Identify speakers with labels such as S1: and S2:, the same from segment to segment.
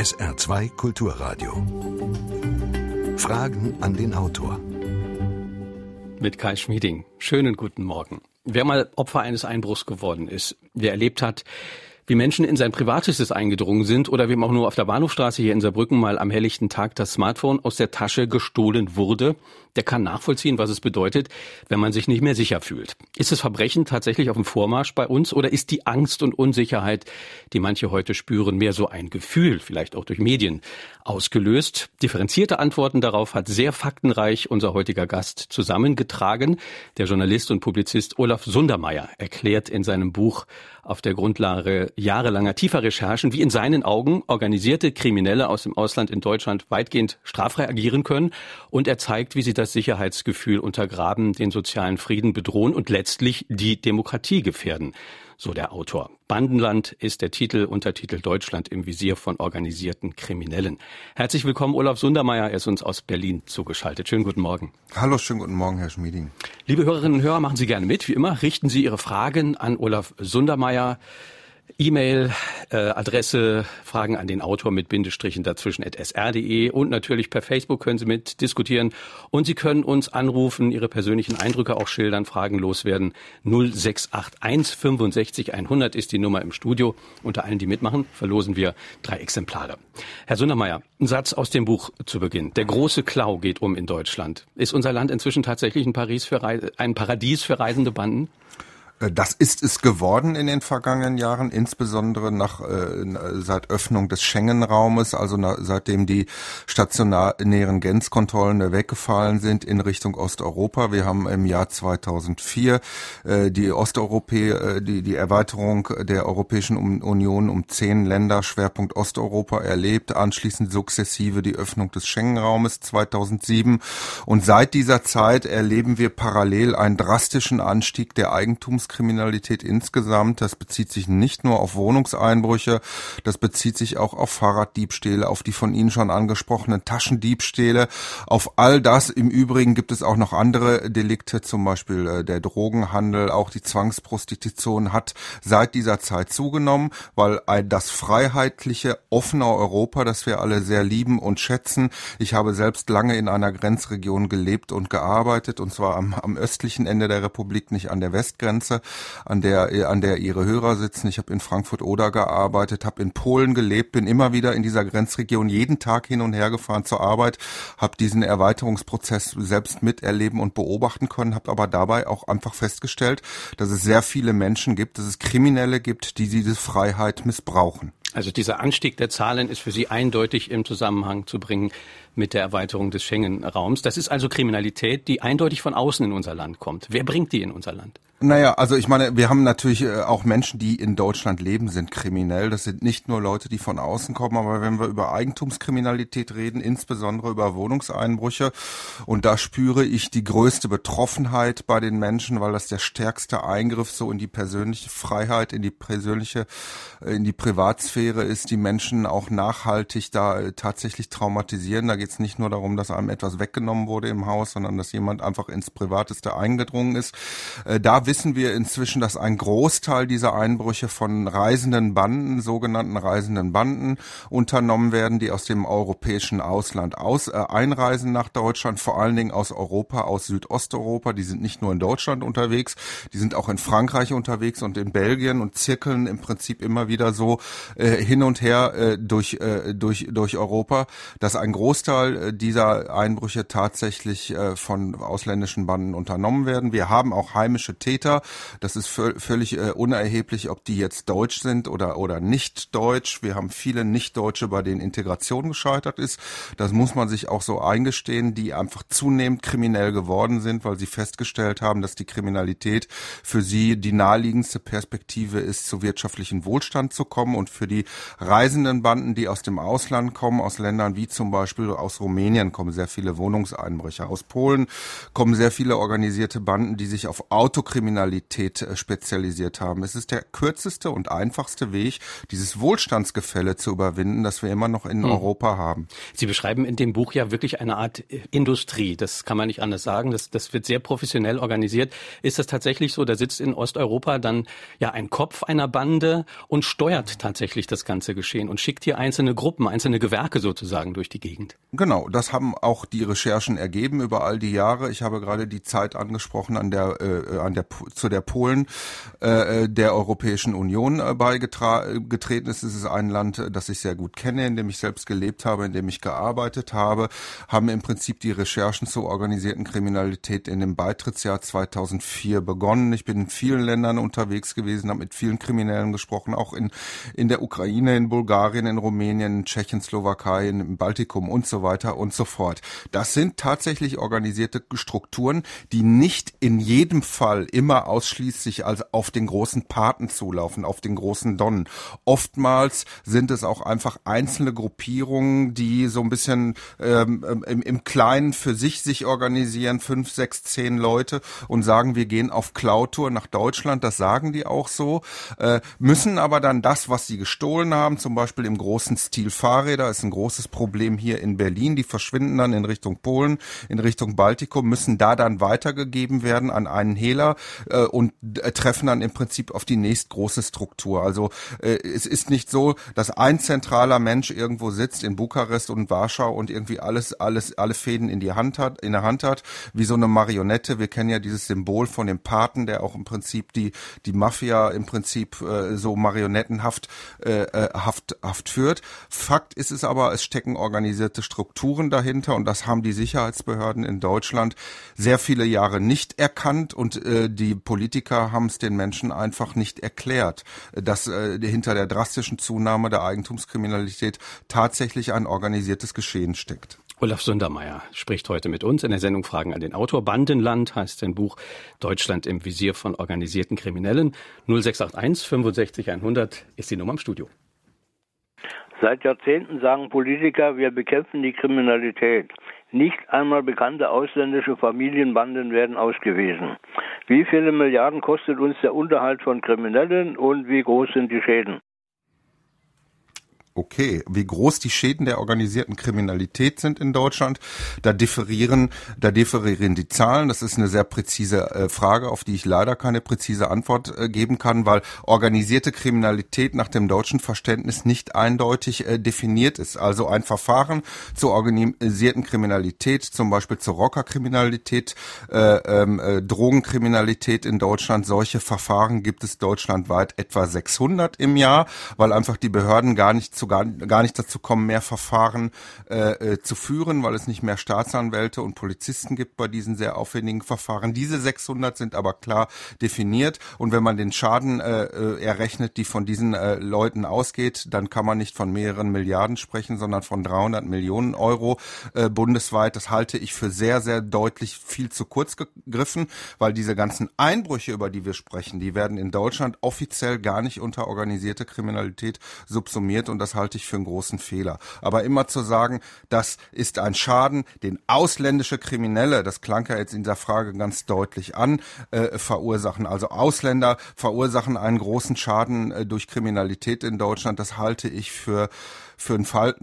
S1: SR2 Kulturradio. Fragen an den Autor.
S2: Mit Kai Schmieding. Schönen guten Morgen. Wer mal Opfer eines Einbruchs geworden ist, wer erlebt hat, wie Menschen in sein Privates eingedrungen sind oder wem auch nur auf der Bahnhofstraße hier in Saarbrücken mal am helllichten Tag das Smartphone aus der Tasche gestohlen wurde, der kann nachvollziehen, was es bedeutet, wenn man sich nicht mehr sicher fühlt. Ist das Verbrechen tatsächlich auf dem Vormarsch bei uns oder ist die Angst und Unsicherheit, die manche heute spüren, mehr so ein Gefühl, vielleicht auch durch Medien, ausgelöst? Differenzierte Antworten darauf hat sehr faktenreich unser heutiger Gast zusammengetragen. Der Journalist und Publizist Olaf Sundermeier erklärt in seinem Buch auf der Grundlage jahrelanger tiefer Recherchen, wie in seinen Augen organisierte Kriminelle aus dem Ausland in Deutschland weitgehend straffrei agieren können. Und er zeigt, wie sie das Sicherheitsgefühl untergraben, den sozialen Frieden bedrohen und letztlich die Demokratie gefährden so der Autor. Bandenland ist der Titel, Untertitel Deutschland im Visier von organisierten Kriminellen. Herzlich willkommen, Olaf Sundermeier. Er ist uns aus Berlin zugeschaltet. Schönen guten Morgen.
S3: Hallo, schönen guten Morgen, Herr Schmieding.
S2: Liebe Hörerinnen und Hörer, machen Sie gerne mit. Wie immer, richten Sie Ihre Fragen an Olaf Sundermeier. E-Mail, äh, Adresse, Fragen an den Autor mit Bindestrichen dazwischen at sr.de und natürlich per Facebook können Sie mit diskutieren und Sie können uns anrufen, Ihre persönlichen Eindrücke auch schildern, Fragen loswerden. 0681 65 100 ist die Nummer im Studio. Unter allen, die mitmachen, verlosen wir drei Exemplare. Herr Sundermeier, ein Satz aus dem Buch zu Beginn. Der große Klau geht um in Deutschland. Ist unser Land inzwischen tatsächlich ein, Paris für ein Paradies für reisende Banden?
S3: Äh, das ist es geworden in den vergangenen Jahren, insbesondere nach äh, seit Öffnung des Schengen-Raumes, also na, seitdem die stationären Grenzkontrollen weggefallen sind in Richtung Osteuropa. Wir haben im Jahr 2004 äh, die Osteuropä äh, die die Erweiterung der Europäischen Union um zehn Länder Schwerpunkt Osteuropa erlebt, anschließend sukzessive die Öffnung des Schengen-Raumes 2007 und seit dieser Zeit erleben wir parallel einen drastischen Anstieg der Eigentums Kriminalität insgesamt. Das bezieht sich nicht nur auf Wohnungseinbrüche, das bezieht sich auch auf Fahrraddiebstähle, auf die von Ihnen schon angesprochenen Taschendiebstähle. Auf all das im Übrigen gibt es auch noch andere Delikte, zum Beispiel äh, der Drogenhandel, auch die Zwangsprostitution hat seit dieser Zeit zugenommen, weil das freiheitliche, offene Europa, das wir alle sehr lieben und schätzen. Ich habe selbst lange in einer Grenzregion gelebt und gearbeitet, und zwar am, am östlichen Ende der Republik, nicht an der Westgrenze an der, an der ihre Hörer sitzen. Ich habe in Frankfurt-Oder gearbeitet, habe in Polen gelebt, bin immer wieder in dieser Grenzregion jeden Tag hin und her gefahren zur Arbeit, habe diesen Erweiterungsprozess selbst miterleben und beobachten können, habe aber dabei auch einfach festgestellt, dass es sehr viele Menschen gibt, dass es Kriminelle gibt, die diese Freiheit missbrauchen.
S2: Also dieser Anstieg der Zahlen ist für Sie eindeutig im Zusammenhang zu bringen mit der Erweiterung des Schengen-Raums. Das ist also Kriminalität, die eindeutig von außen in unser Land kommt. Wer bringt die in unser Land?
S3: Naja, also ich meine, wir haben natürlich äh, auch Menschen, die in Deutschland leben, sind kriminell. Das sind nicht nur Leute, die von außen kommen, aber wenn wir über Eigentumskriminalität reden, insbesondere über Wohnungseinbrüche, und da spüre ich die größte Betroffenheit bei den Menschen, weil das der stärkste Eingriff so in die persönliche Freiheit, in die persönliche, äh, in die Privatsphäre ist, die Menschen auch nachhaltig da äh, tatsächlich traumatisieren. Da geht es nicht nur darum, dass einem etwas weggenommen wurde im Haus, sondern dass jemand einfach ins Privateste eingedrungen ist. Da wissen wir inzwischen, dass ein Großteil dieser Einbrüche von reisenden Banden, sogenannten reisenden Banden, unternommen werden, die aus dem europäischen Ausland aus, äh, einreisen nach Deutschland, vor allen Dingen aus Europa, aus Südosteuropa. Die sind nicht nur in Deutschland unterwegs, die sind auch in Frankreich unterwegs und in Belgien und zirkeln im Prinzip immer wieder so äh, hin und her äh, durch, äh, durch, durch Europa, dass ein Großteil äh, dieser Einbrüche tatsächlich äh, von ausländischen Banden unternommen werden. Wir haben auch heimische Täter, Täter. Das ist völlig äh, unerheblich, ob die jetzt deutsch sind oder, oder nicht deutsch. Wir haben viele Nicht-Deutsche, bei denen Integration gescheitert ist. Das muss man sich auch so eingestehen, die einfach zunehmend kriminell geworden sind, weil sie festgestellt haben, dass die Kriminalität für sie die naheliegendste Perspektive ist, zu wirtschaftlichen Wohlstand zu kommen und für die reisenden Banden, die aus dem Ausland kommen, aus Ländern wie zum Beispiel aus Rumänien kommen sehr viele Wohnungseinbrecher, aus Polen kommen sehr viele organisierte Banden, die sich auf Autokriminalität Kriminalität äh, spezialisiert haben. Es ist der kürzeste und einfachste Weg, dieses Wohlstandsgefälle zu überwinden, das wir immer noch in hm. Europa haben.
S2: Sie beschreiben in dem Buch ja wirklich eine Art äh, Industrie. Das kann man nicht anders sagen. Das, das wird sehr professionell organisiert. Ist das tatsächlich so? Da sitzt in Osteuropa dann ja ein Kopf einer Bande und steuert tatsächlich das ganze Geschehen und schickt hier einzelne Gruppen, einzelne Gewerke sozusagen durch die Gegend.
S3: Genau, das haben auch die Recherchen ergeben über all die Jahre. Ich habe gerade die Zeit angesprochen, an der, äh, an der zu der Polen äh, der Europäischen Union äh, beigetreten ist. Es ist ein Land, das ich sehr gut kenne, in dem ich selbst gelebt habe, in dem ich gearbeitet habe, haben im Prinzip die Recherchen zur organisierten Kriminalität in dem Beitrittsjahr 2004 begonnen. Ich bin in vielen Ländern unterwegs gewesen, habe mit vielen Kriminellen gesprochen, auch in, in der Ukraine, in Bulgarien, in Rumänien, in Tschechien, Slowakei, im Baltikum und so weiter und so fort. Das sind tatsächlich organisierte Strukturen, die nicht in jedem Fall immer ausschließlich als auf den großen Paten zulaufen, auf den großen Donnen. Oftmals sind es auch einfach einzelne Gruppierungen, die so ein bisschen ähm, im, im Kleinen für sich sich organisieren, fünf, sechs, zehn Leute und sagen, wir gehen auf Klautour nach Deutschland. Das sagen die auch so, äh, müssen aber dann das, was sie gestohlen haben, zum Beispiel im großen Stil Fahrräder, ist ein großes Problem hier in Berlin. Die verschwinden dann in Richtung Polen, in Richtung Baltikum, müssen da dann weitergegeben werden an einen Hehler äh, und äh, treffen dann im Prinzip auf die nächstgroße Struktur. Also äh, es ist nicht so, dass ein zentraler Mensch irgendwo sitzt in Bukarest und Warschau und irgendwie alles, alles, alle Fäden in die Hand hat, in der Hand hat, wie so eine Marionette. Wir kennen ja dieses Symbol von dem Paten, der auch im Prinzip die, die Mafia im Prinzip äh, so marionettenhaft äh, äh haft, haft führt. Fakt ist es aber, es stecken organisierte Strukturen dahinter und das haben die Sicherheitsbehörden in Deutschland sehr viele Jahre nicht erkannt und äh, die Politiker haben es den Menschen einfach nicht erklärt, dass äh, hinter der drastischen Zunahme der Eigentumskriminalität tatsächlich ein organisiertes Geschehen steckt.
S2: Olaf Sundermeier spricht heute mit uns in der Sendung Fragen an den Autor. Bandenland heißt sein Buch Deutschland im Visier von organisierten Kriminellen. 0681 65 100 ist die Nummer im Studio.
S4: Seit Jahrzehnten sagen Politiker, wir bekämpfen die Kriminalität. Nicht einmal bekannte ausländische Familienbanden werden ausgewiesen. Wie viele Milliarden kostet uns der Unterhalt von Kriminellen und wie groß sind die Schäden?
S3: Okay, wie groß die Schäden der organisierten Kriminalität sind in Deutschland. Da differieren, da differieren die Zahlen. Das ist eine sehr präzise äh, Frage, auf die ich leider keine präzise Antwort äh, geben kann, weil organisierte Kriminalität nach dem deutschen Verständnis nicht eindeutig äh, definiert ist. Also ein Verfahren zur organisierten Kriminalität, zum Beispiel zur Rockerkriminalität, äh, ähm, äh, Drogenkriminalität in Deutschland. Solche Verfahren gibt es deutschlandweit etwa 600 im Jahr, weil einfach die Behörden gar nicht zu gar, gar nicht dazu kommen, mehr Verfahren äh, äh, zu führen, weil es nicht mehr Staatsanwälte und Polizisten gibt bei diesen sehr aufwendigen Verfahren. Diese 600 sind aber klar definiert und wenn man den Schaden äh, äh, errechnet, die von diesen äh, Leuten ausgeht, dann kann man nicht von mehreren Milliarden sprechen, sondern von 300 Millionen Euro äh, bundesweit. Das halte ich für sehr, sehr deutlich viel zu kurz gegriffen, weil diese ganzen Einbrüche, über die wir sprechen, die werden in Deutschland offiziell gar nicht unter organisierte Kriminalität subsumiert und das halte ich für einen großen Fehler. Aber immer zu sagen, das ist ein Schaden, den ausländische Kriminelle, das klang ja jetzt in der Frage ganz deutlich an, äh, verursachen. Also Ausländer verursachen einen großen Schaden äh, durch Kriminalität in Deutschland. Das halte ich für für einen, Fall,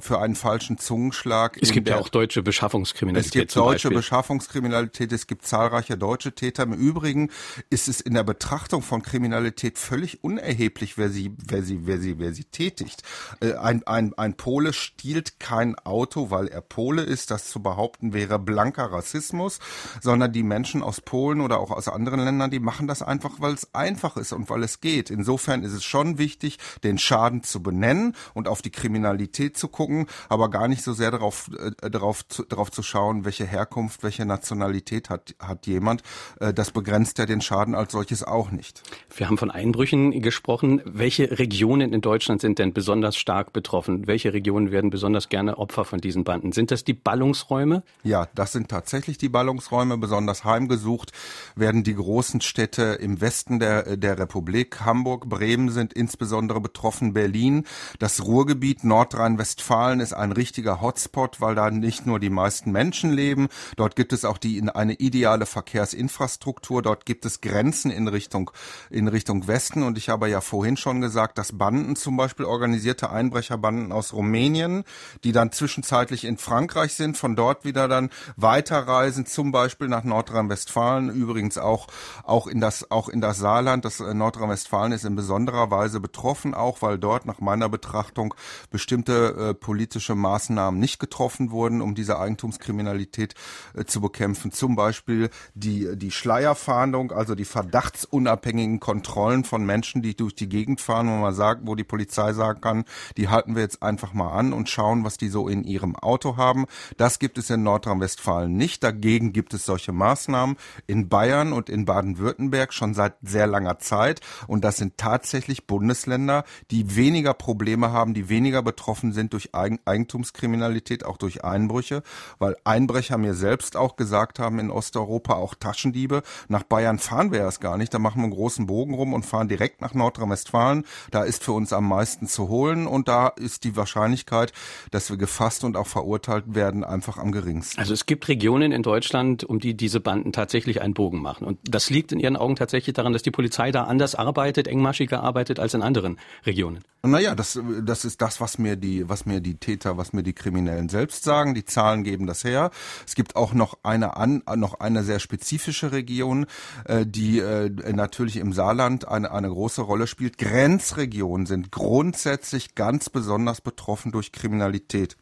S3: für einen falschen Zungenschlag.
S2: Es gibt ja auch deutsche Beschaffungskriminalität.
S3: Es gibt deutsche. Beschaffungskriminalität, es gibt zahlreiche deutsche Täter. Im Übrigen ist es in der Betrachtung von Kriminalität völlig unerheblich, wer sie, wer sie, wer sie, wer sie tätigt. Äh, ein, ein, ein Pole stiehlt kein Auto, weil er Pole ist. Das zu behaupten wäre blanker Rassismus, sondern die Menschen aus Polen oder auch aus anderen Ländern, die machen das einfach, weil es einfach ist und weil es geht. Insofern ist es schon wichtig, den Schaden zu benennen und auf die die Kriminalität zu gucken, aber gar nicht so sehr darauf, äh, darauf, zu, darauf zu schauen, welche Herkunft, welche Nationalität hat, hat jemand. Äh, das begrenzt ja den Schaden als solches auch nicht.
S2: Wir haben von Einbrüchen gesprochen. Welche Regionen in Deutschland sind denn besonders stark betroffen? Welche Regionen werden besonders gerne Opfer von diesen Banden? Sind das die Ballungsräume?
S3: Ja, das sind tatsächlich die Ballungsräume. Besonders heimgesucht werden die großen Städte im Westen der, der Republik. Hamburg, Bremen sind insbesondere betroffen. Berlin, das Ruhrgebiet, Nordrhein-Westfalen ist ein richtiger Hotspot, weil da nicht nur die meisten Menschen leben. Dort gibt es auch die eine ideale Verkehrsinfrastruktur. Dort gibt es Grenzen in Richtung, in Richtung Westen. Und ich habe ja vorhin schon gesagt, dass Banden zum Beispiel organisierte Einbrecherbanden aus Rumänien, die dann zwischenzeitlich in Frankreich sind, von dort wieder dann weiterreisen, zum Beispiel nach Nordrhein-Westfalen, übrigens auch, auch in das, auch in das Saarland. Das äh, Nordrhein-Westfalen ist in besonderer Weise betroffen, auch weil dort nach meiner Betrachtung bestimmte äh, politische Maßnahmen nicht getroffen wurden, um diese Eigentumskriminalität äh, zu bekämpfen. Zum Beispiel die, die Schleierfahndung, also die verdachtsunabhängigen Kontrollen von Menschen, die durch die Gegend fahren, wo man sagt, wo die Polizei sagen kann, die halten wir jetzt einfach mal an und schauen, was die so in ihrem Auto haben. Das gibt es in Nordrhein-Westfalen nicht. Dagegen gibt es solche Maßnahmen in Bayern und in Baden-Württemberg schon seit sehr langer Zeit. Und das sind tatsächlich Bundesländer, die weniger Probleme haben, die weniger betroffen sind durch Eigentumskriminalität, auch durch Einbrüche, weil Einbrecher mir selbst auch gesagt haben in Osteuropa, auch Taschendiebe. Nach Bayern fahren wir erst gar nicht. Da machen wir einen großen Bogen rum und fahren direkt nach Nordrhein-Westfalen. Da ist für uns am meisten zu holen und da ist die Wahrscheinlichkeit, dass wir gefasst und auch verurteilt werden, einfach am geringsten.
S2: Also es gibt Regionen in Deutschland, um die diese Banden tatsächlich einen Bogen machen. Und das liegt in Ihren Augen tatsächlich daran, dass die Polizei da anders arbeitet, engmaschiger arbeitet als in anderen Regionen.
S3: Naja, das, das ist das, was mir die, was mir die Täter, was mir die Kriminellen selbst sagen. Die Zahlen geben das her. Es gibt auch noch eine an, noch eine sehr spezifische Region, äh, die äh, natürlich im Saarland eine, eine große Rolle spielt. Grenzregionen sind grundsätzlich ganz besonders betroffen durch Kriminalität.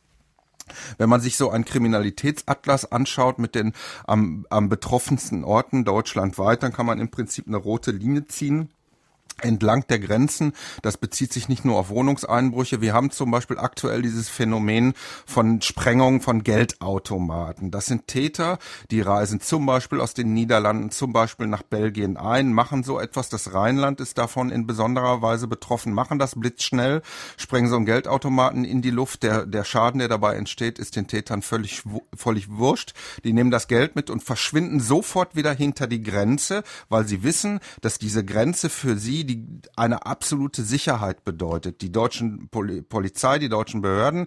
S3: Wenn man sich so einen Kriminalitätsatlas anschaut mit den am, am betroffensten Orten deutschlandweit, dann kann man im Prinzip eine rote Linie ziehen entlang der Grenzen. Das bezieht sich nicht nur auf Wohnungseinbrüche. Wir haben zum Beispiel aktuell dieses Phänomen von Sprengung von Geldautomaten. Das sind Täter, die reisen zum Beispiel aus den Niederlanden, zum Beispiel nach Belgien ein, machen so etwas. Das Rheinland ist davon in besonderer Weise betroffen, machen das blitzschnell, sprengen so einen Geldautomaten in die Luft. Der, der Schaden, der dabei entsteht, ist den Tätern völlig, völlig wurscht. Die nehmen das Geld mit und verschwinden sofort wieder hinter die Grenze, weil sie wissen, dass diese Grenze für sie die eine absolute Sicherheit bedeutet. Die deutschen Poli Polizei, die deutschen Behörden,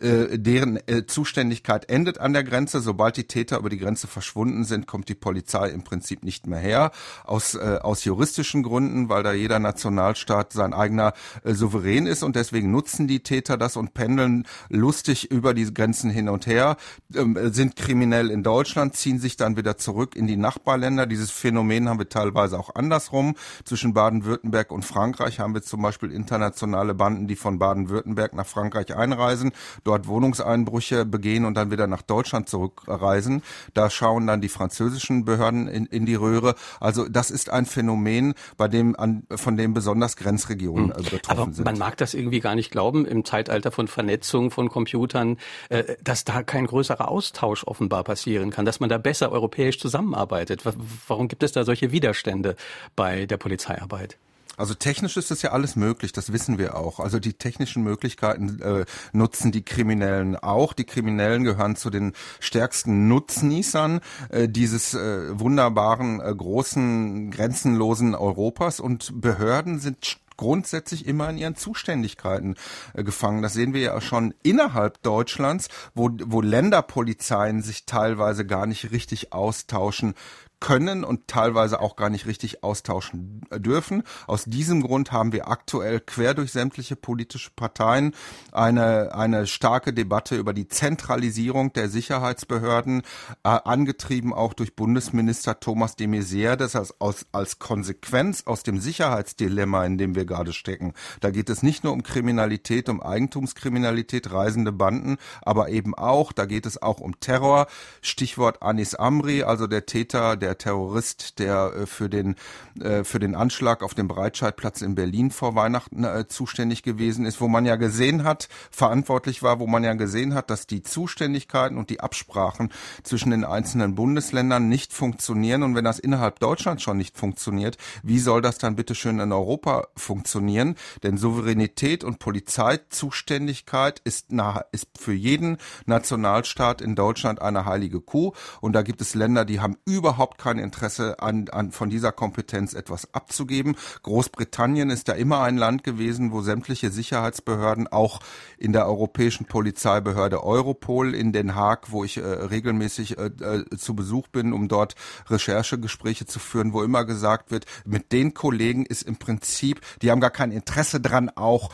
S3: äh, deren äh, Zuständigkeit endet an der Grenze. Sobald die Täter über die Grenze verschwunden sind, kommt die Polizei im Prinzip nicht mehr her. Aus, äh, aus juristischen Gründen, weil da jeder Nationalstaat sein eigener äh, Souverän ist und deswegen nutzen die Täter das und pendeln lustig über die Grenzen hin und her, ähm, sind kriminell in Deutschland, ziehen sich dann wieder zurück in die Nachbarländer. Dieses Phänomen haben wir teilweise auch andersrum zwischen Baden-Württemberg Baden-Württemberg und Frankreich haben wir zum Beispiel internationale Banden, die von Baden-Württemberg nach Frankreich einreisen, dort Wohnungseinbrüche begehen und dann wieder nach Deutschland zurückreisen. Da schauen dann die französischen Behörden in, in die Röhre. Also das ist ein Phänomen, bei dem an, von dem besonders Grenzregionen hm. betroffen
S2: Aber
S3: sind.
S2: Man mag das irgendwie gar nicht glauben im Zeitalter von Vernetzung von Computern, äh, dass da kein größerer Austausch offenbar passieren kann, dass man da besser europäisch zusammenarbeitet. Warum gibt es da solche Widerstände bei der Polizeiarbeit?
S3: Also technisch ist das ja alles möglich, das wissen wir auch. Also die technischen Möglichkeiten äh, nutzen die Kriminellen auch. Die Kriminellen gehören zu den stärksten Nutznießern äh, dieses äh, wunderbaren, äh, großen, grenzenlosen Europas und Behörden sind grundsätzlich immer in ihren Zuständigkeiten äh, gefangen. Das sehen wir ja schon innerhalb Deutschlands, wo, wo Länderpolizeien sich teilweise gar nicht richtig austauschen können und teilweise auch gar nicht richtig austauschen dürfen. Aus diesem Grund haben wir aktuell quer durch sämtliche politische Parteien eine, eine starke Debatte über die Zentralisierung der Sicherheitsbehörden, äh, angetrieben auch durch Bundesminister Thomas de Maizière, das heißt aus, als Konsequenz aus dem Sicherheitsdilemma, in dem wir gerade stecken. Da geht es nicht nur um Kriminalität, um Eigentumskriminalität, reisende Banden, aber eben auch, da geht es auch um Terror. Stichwort Anis Amri, also der Täter, der der Terrorist, der äh, für den äh, für den Anschlag auf dem Breitscheidplatz in Berlin vor Weihnachten äh, zuständig gewesen ist, wo man ja gesehen hat, verantwortlich war, wo man ja gesehen hat, dass die Zuständigkeiten und die Absprachen zwischen den einzelnen Bundesländern nicht funktionieren. Und wenn das innerhalb Deutschlands schon nicht funktioniert, wie soll das dann bitte schön in Europa funktionieren? Denn Souveränität und Polizeizuständigkeit ist, na, ist für jeden Nationalstaat in Deutschland eine heilige Kuh. Und da gibt es Länder, die haben überhaupt kein Interesse an, an von dieser Kompetenz etwas abzugeben. Großbritannien ist da immer ein Land gewesen, wo sämtliche Sicherheitsbehörden auch in der europäischen Polizeibehörde Europol in Den Haag, wo ich äh, regelmäßig äh, äh, zu Besuch bin, um dort Recherchegespräche zu führen, wo immer gesagt wird, mit den Kollegen ist im Prinzip, die haben gar kein Interesse dran, auch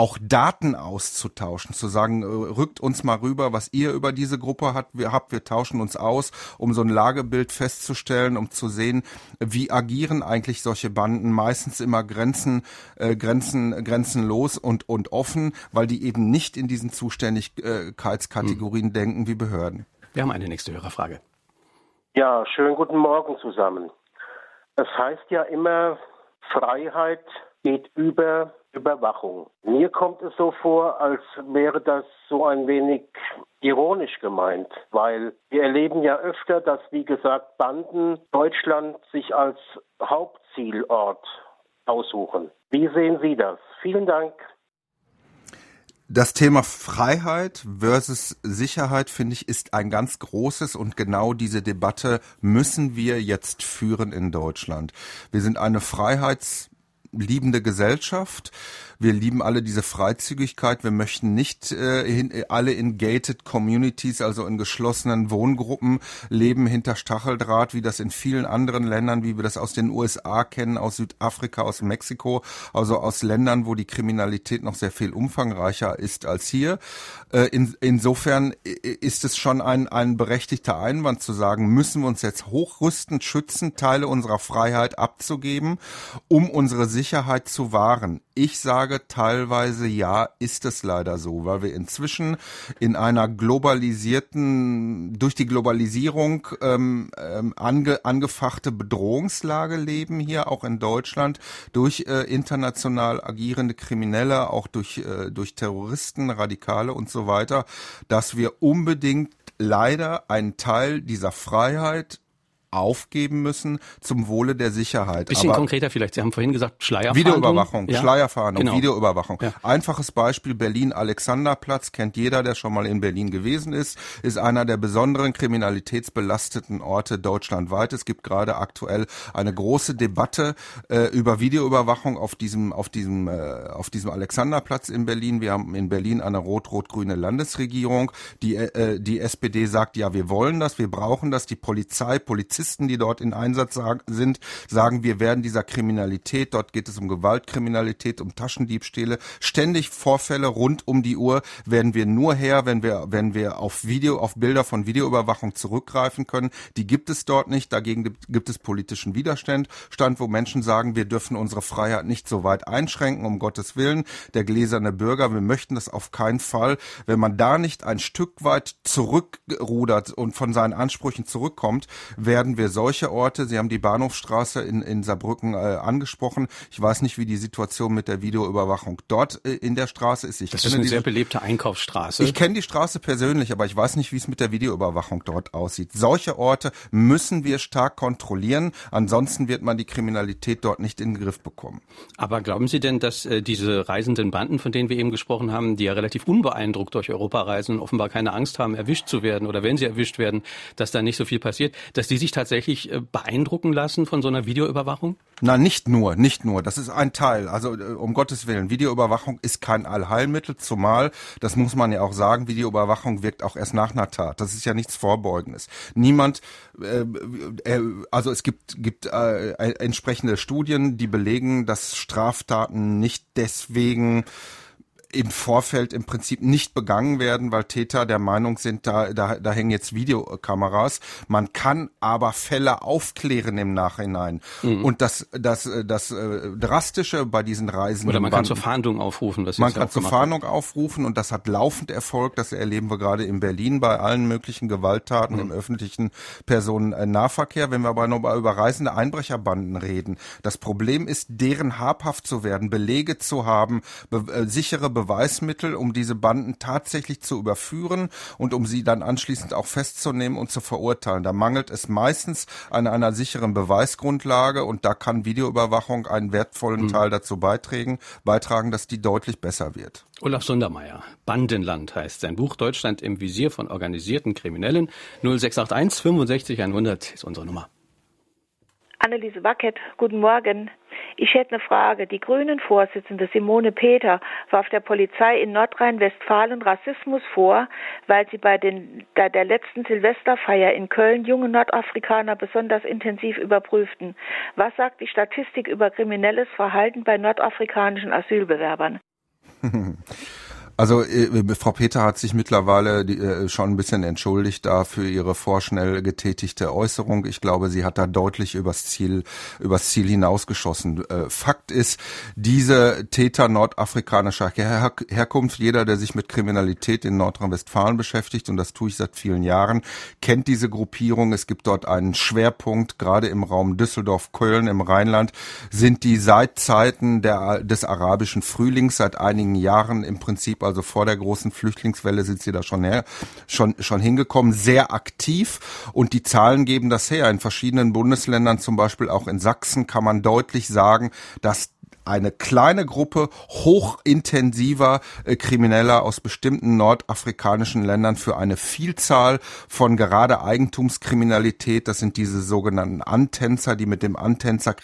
S3: auch Daten auszutauschen, zu sagen, äh, rückt uns mal rüber, was ihr über diese Gruppe habt, wir habt, wir tauschen uns aus, um so ein Lagebild festzustellen, um zu sehen, wie agieren eigentlich solche Banden, meistens immer Grenzen, äh, Grenzen, grenzenlos und, und offen, weil die eben nicht in diesen Zuständigkeitskategorien hm. denken wie Behörden.
S2: Wir haben eine nächste Hörerfrage.
S5: Ja, schönen guten Morgen zusammen. Es heißt ja immer, Freiheit geht über Überwachung. Mir kommt es so vor, als wäre das so ein wenig ironisch gemeint, weil wir erleben ja öfter, dass, wie gesagt, Banden Deutschland sich als Hauptzielort aussuchen. Wie sehen Sie das? Vielen Dank.
S3: Das Thema Freiheit versus Sicherheit, finde ich, ist ein ganz großes und genau diese Debatte müssen wir jetzt führen in Deutschland. Wir sind eine Freiheits- liebende Gesellschaft. Wir lieben alle diese Freizügigkeit. Wir möchten nicht äh, hin, alle in gated Communities, also in geschlossenen Wohngruppen leben hinter Stacheldraht, wie das in vielen anderen Ländern, wie wir das aus den USA kennen, aus Südafrika, aus Mexiko, also aus Ländern, wo die Kriminalität noch sehr viel umfangreicher ist als hier. Äh, in, insofern ist es schon ein, ein berechtigter Einwand zu sagen, müssen wir uns jetzt hochrüsten, schützen, Teile unserer Freiheit abzugeben, um unsere Sicherheit zu wahren. Ich sage teilweise ja, ist es leider so, weil wir inzwischen in einer globalisierten, durch die Globalisierung ähm, ähm, ange, angefachte Bedrohungslage leben hier, auch in Deutschland, durch äh, international agierende Kriminelle, auch durch, äh, durch Terroristen, Radikale und so weiter, dass wir unbedingt leider einen Teil dieser Freiheit aufgeben müssen zum Wohle der Sicherheit.
S2: Bisschen Aber konkreter vielleicht. Sie haben vorhin gesagt Schleierfahndung.
S3: Videoüberwachung, ja. Schleierfahndung, genau. Videoüberwachung. Ja. Einfaches Beispiel Berlin-Alexanderplatz kennt jeder, der schon mal in Berlin gewesen ist, ist einer der besonderen kriminalitätsbelasteten Orte deutschlandweit. Es gibt gerade aktuell eine große Debatte äh, über Videoüberwachung auf diesem auf diesem äh, auf diesem Alexanderplatz in Berlin. Wir haben in Berlin eine rot-rot-grüne Landesregierung. Die äh, die SPD sagt ja, wir wollen das, wir brauchen das. Die Polizei, Polizei Polizisten, die dort in Einsatz sind, sagen, wir werden dieser Kriminalität, dort geht es um Gewaltkriminalität, um Taschendiebstähle, ständig Vorfälle rund um die Uhr werden wir nur her, wenn wir, wenn wir auf Video, auf Bilder von Videoüberwachung zurückgreifen können. Die gibt es dort nicht. Dagegen gibt es politischen Widerstand, Stand, wo Menschen sagen, wir dürfen unsere Freiheit nicht so weit einschränken, um Gottes Willen. Der gläserne Bürger, wir möchten das auf keinen Fall. Wenn man da nicht ein Stück weit zurückrudert und von seinen Ansprüchen zurückkommt, werden werden wir solche Orte, Sie haben die Bahnhofstraße in, in Saarbrücken äh, angesprochen. Ich weiß nicht, wie die Situation mit der Videoüberwachung dort äh, in der Straße ist. Ich
S2: das ist eine sehr belebte Einkaufsstraße.
S3: Ich kenne die Straße persönlich, aber ich weiß nicht, wie es mit der Videoüberwachung dort aussieht. Solche Orte müssen wir stark kontrollieren, ansonsten wird man die Kriminalität dort nicht in den Griff bekommen.
S2: Aber glauben Sie denn, dass äh, diese reisenden Banden, von denen wir eben gesprochen haben, die ja relativ unbeeindruckt durch Europa reisen und offenbar keine Angst haben, erwischt zu werden oder wenn sie erwischt werden, dass da nicht so viel passiert, dass die sich tatsächlich äh, beeindrucken lassen von so einer Videoüberwachung?
S3: Na, nicht nur, nicht nur. Das ist ein Teil. Also äh, um Gottes Willen, Videoüberwachung ist kein Allheilmittel, zumal, das muss man ja auch sagen, Videoüberwachung wirkt auch erst nach einer Tat. Das ist ja nichts Vorbeugendes. Niemand, äh, äh, also es gibt, gibt äh, entsprechende Studien, die belegen, dass Straftaten nicht deswegen im Vorfeld im Prinzip nicht begangen werden, weil Täter der Meinung sind, da, da, da hängen jetzt Videokameras. Man kann aber Fälle aufklären im Nachhinein. Mhm. Und das, das, das äh, Drastische bei diesen Reisen.
S2: Oder man kann zur Fahndung aufrufen.
S3: Das man kann zur Fahndung aufrufen und das hat laufend Erfolg. Das erleben wir gerade in Berlin bei allen möglichen Gewalttaten mhm. im öffentlichen Personennahverkehr. Wenn wir aber noch über reisende Einbrecherbanden reden, das Problem ist, deren habhaft zu werden, Belege zu haben, be äh, sichere Beweismittel, um diese Banden tatsächlich zu überführen und um sie dann anschließend auch festzunehmen und zu verurteilen. Da mangelt es meistens an einer sicheren Beweisgrundlage und da kann Videoüberwachung einen wertvollen mhm. Teil dazu beitragen, beitragen, dass die deutlich besser wird.
S2: Olaf Sundermeier, Bandenland heißt sein Buch Deutschland im Visier von organisierten Kriminellen. 0681 65 100 ist unsere Nummer.
S6: Anneliese Wackett, guten Morgen. Ich hätte eine Frage. Die Grünen-Vorsitzende Simone Peter warf der Polizei in Nordrhein-Westfalen Rassismus vor, weil sie bei, den, bei der letzten Silvesterfeier in Köln junge Nordafrikaner besonders intensiv überprüften. Was sagt die Statistik über kriminelles Verhalten bei nordafrikanischen Asylbewerbern?
S3: Also äh, Frau Peter hat sich mittlerweile die, äh, schon ein bisschen entschuldigt da für ihre vorschnell getätigte Äußerung. Ich glaube, sie hat da deutlich übers Ziel, übers Ziel hinausgeschossen. Äh, Fakt ist, diese Täter nordafrikanischer Her Herkunft, jeder, der sich mit Kriminalität in Nordrhein-Westfalen beschäftigt, und das tue ich seit vielen Jahren, kennt diese Gruppierung. Es gibt dort einen Schwerpunkt, gerade im Raum Düsseldorf-Köln im Rheinland, sind die seit Zeiten der, des arabischen Frühlings, seit einigen Jahren im Prinzip also vor der großen Flüchtlingswelle sind sie da schon her, schon, schon hingekommen, sehr aktiv und die Zahlen geben das her. In verschiedenen Bundesländern, zum Beispiel auch in Sachsen, kann man deutlich sagen, dass eine kleine Gruppe hochintensiver äh, Krimineller aus bestimmten nordafrikanischen Ländern für eine Vielzahl von gerade Eigentumskriminalität, das sind diese sogenannten Antänzer, die mit dem Antänzer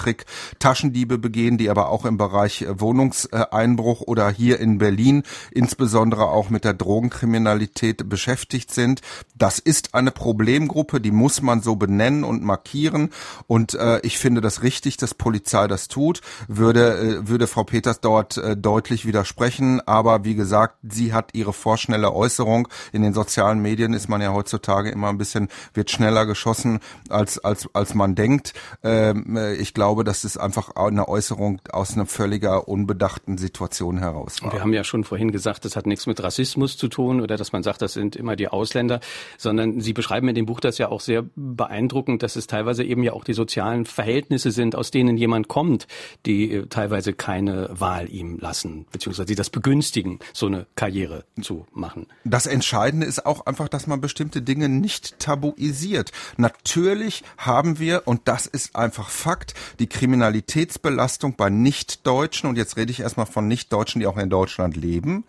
S3: Trick Taschendiebe begehen, die aber auch im Bereich äh, Wohnungseinbruch oder hier in Berlin insbesondere auch mit der Drogenkriminalität beschäftigt sind. Das ist eine Problemgruppe, die muss man so benennen und markieren. Und äh, ich finde das richtig, dass Polizei das tut. Würde, äh, würde Frau Peters dort äh, deutlich widersprechen. Aber wie gesagt, sie hat ihre vorschnelle Äußerung. In den sozialen Medien ist man ja heutzutage immer ein bisschen, wird schneller geschossen, als, als, als man denkt. Ähm, äh, ich glaube, glaube, dass es einfach eine Äußerung aus einer völliger unbedachten Situation heraus war.
S2: Wir haben ja schon vorhin gesagt, das hat nichts mit Rassismus zu tun oder dass man sagt, das sind immer die Ausländer, sondern Sie beschreiben in dem Buch das ja auch sehr beeindruckend, dass es teilweise eben ja auch die sozialen Verhältnisse sind, aus denen jemand kommt, die äh, teilweise keine Wahl ihm lassen, beziehungsweise die das begünstigen, so eine Karriere zu machen.
S3: Das Entscheidende ist auch einfach, dass man bestimmte Dinge nicht tabuisiert. Natürlich haben wir, und das ist einfach Fakt, die Kriminalitätsbelastung bei Nichtdeutschen, und jetzt rede ich erstmal von Nichtdeutschen, die auch in Deutschland leben,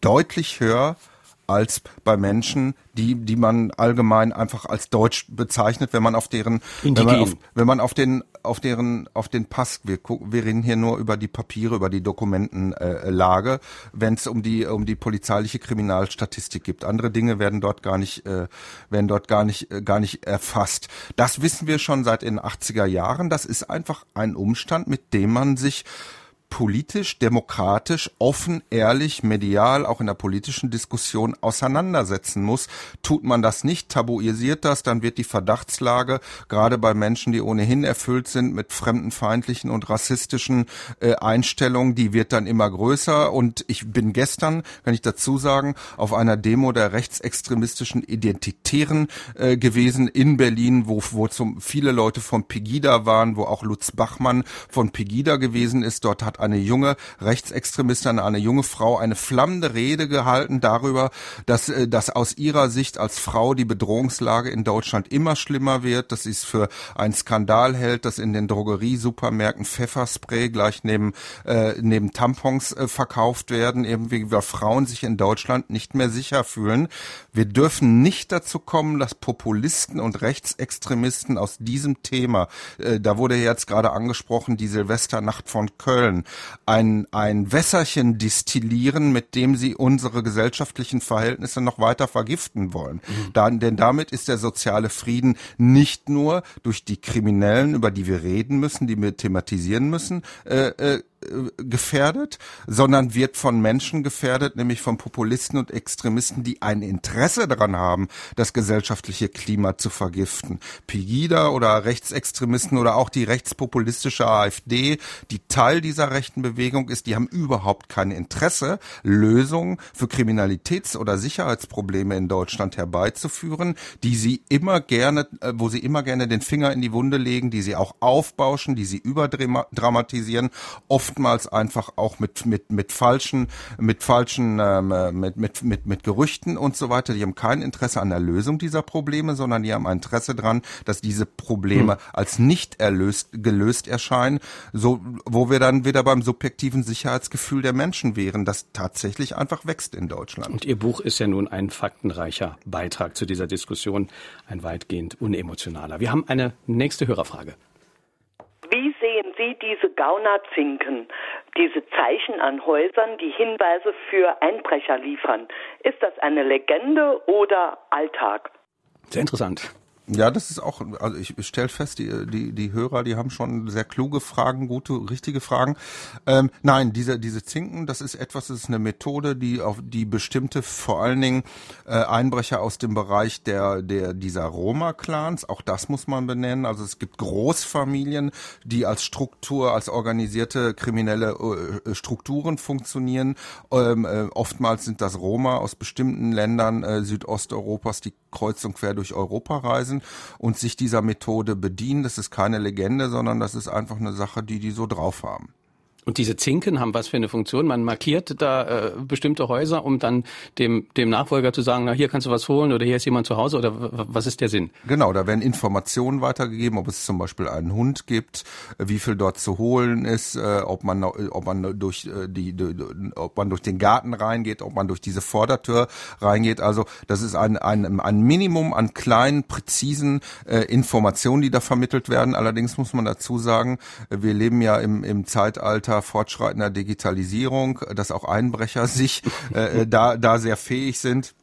S3: deutlich höher als bei Menschen, die, die man allgemein einfach als deutsch bezeichnet, wenn man auf deren, wenn man auf, wenn man auf den, auf deren, auf den Pass, wir gucken, wir reden hier nur über die Papiere, über die Dokumentenlage, äh, wenn es um die, um die polizeiliche Kriminalstatistik gibt. Andere Dinge werden dort gar nicht, äh, werden dort gar nicht, äh, gar nicht erfasst. Das wissen wir schon seit den 80er Jahren. Das ist einfach ein Umstand, mit dem man sich politisch, demokratisch, offen, ehrlich, medial, auch in der politischen Diskussion auseinandersetzen muss. Tut man das nicht, tabuisiert das, dann wird die Verdachtslage, gerade bei Menschen, die ohnehin erfüllt sind mit fremdenfeindlichen und rassistischen äh, Einstellungen, die wird dann immer größer. Und ich bin gestern, kann ich dazu sagen, auf einer Demo der rechtsextremistischen Identitären äh, gewesen in Berlin, wo, wo zum, viele Leute von Pegida waren, wo auch Lutz Bachmann von Pegida gewesen ist. Dort hat eine junge Rechtsextremistin, eine junge Frau eine flammende Rede gehalten darüber, dass, äh, dass aus ihrer Sicht als Frau die Bedrohungslage in Deutschland immer schlimmer wird, dass sie es für einen Skandal hält, dass in den Drogeriesupermärkten Pfefferspray gleich neben, äh, neben Tampons äh, verkauft werden, irgendwie weil Frauen sich in Deutschland nicht mehr sicher fühlen. Wir dürfen nicht dazu kommen, dass Populisten und Rechtsextremisten aus diesem Thema, äh, da wurde jetzt gerade angesprochen, die Silvesternacht von Köln, ein, ein Wässerchen distillieren, mit dem sie unsere gesellschaftlichen Verhältnisse noch weiter vergiften wollen. Mhm. Dann, denn damit ist der soziale Frieden nicht nur durch die Kriminellen, über die wir reden müssen, die wir thematisieren müssen, äh, äh, äh, gefährdet, sondern wird von Menschen gefährdet, nämlich von Populisten und Extremisten, die ein Interesse daran haben, das gesellschaftliche Klima zu vergiften. Pegida oder Rechtsextremisten oder auch die rechtspopulistische AfD, die Teil dieser rechten Bewegung ist, die haben überhaupt kein Interesse, Lösungen für Kriminalitäts- oder Sicherheitsprobleme in Deutschland herbeizuführen, die sie immer gerne, äh, wo sie immer gerne den Finger in die Wunde legen, die sie auch aufbauschen, die sie überdramatisieren, oftmals einfach auch mit mit mit falschen mit falschen ähm, äh, mit mit mit mit Gerüchten und so weiter. Die haben kein Interesse an der Lösung dieser Probleme, sondern die haben ein Interesse daran, dass diese Probleme hm. als nicht erlöst gelöst erscheinen, so wo wir dann wieder beim subjektiven Sicherheitsgefühl der Menschen wären, das tatsächlich einfach wächst in Deutschland.
S2: Und Ihr Buch ist ja nun ein faktenreicher Beitrag zu dieser Diskussion, ein weitgehend unemotionaler. Wir haben eine nächste Hörerfrage.
S7: Wie sehen Sie diese Gaunerzinken, diese Zeichen an Häusern, die Hinweise für Einbrecher liefern? Ist das eine Legende oder Alltag?
S2: Sehr interessant.
S3: Ja, das ist auch, also ich stelle fest, die, die, die Hörer, die haben schon sehr kluge Fragen, gute, richtige Fragen. Ähm, nein, diese, diese Zinken, das ist etwas, das ist eine Methode, die auf die bestimmte, vor allen Dingen äh, Einbrecher aus dem Bereich der, der dieser Roma-Clans, auch das muss man benennen. Also es gibt Großfamilien, die als Struktur, als organisierte kriminelle äh, Strukturen funktionieren. Ähm, äh, oftmals sind das Roma aus bestimmten Ländern äh, Südosteuropas, die kreuz und quer durch Europa reisen und sich dieser Methode bedienen. Das ist keine Legende, sondern das ist einfach eine Sache, die die so drauf haben.
S2: Und diese Zinken haben was für eine Funktion? Man markiert da äh, bestimmte Häuser, um dann dem, dem Nachfolger zu sagen, na hier kannst du was holen oder hier ist jemand zu Hause oder was ist der Sinn?
S3: Genau, da werden Informationen weitergegeben, ob es zum Beispiel einen Hund gibt, äh, wie viel dort zu holen ist, äh, ob man ob man durch äh, die, die ob man durch den Garten reingeht, ob man durch diese Vordertür reingeht. Also das ist ein ein, ein Minimum an kleinen präzisen äh, Informationen, die da vermittelt werden. Allerdings muss man dazu sagen, wir leben ja im im Zeitalter weiter fortschreitender Digitalisierung, dass auch Einbrecher sich äh, äh, da, da sehr fähig sind.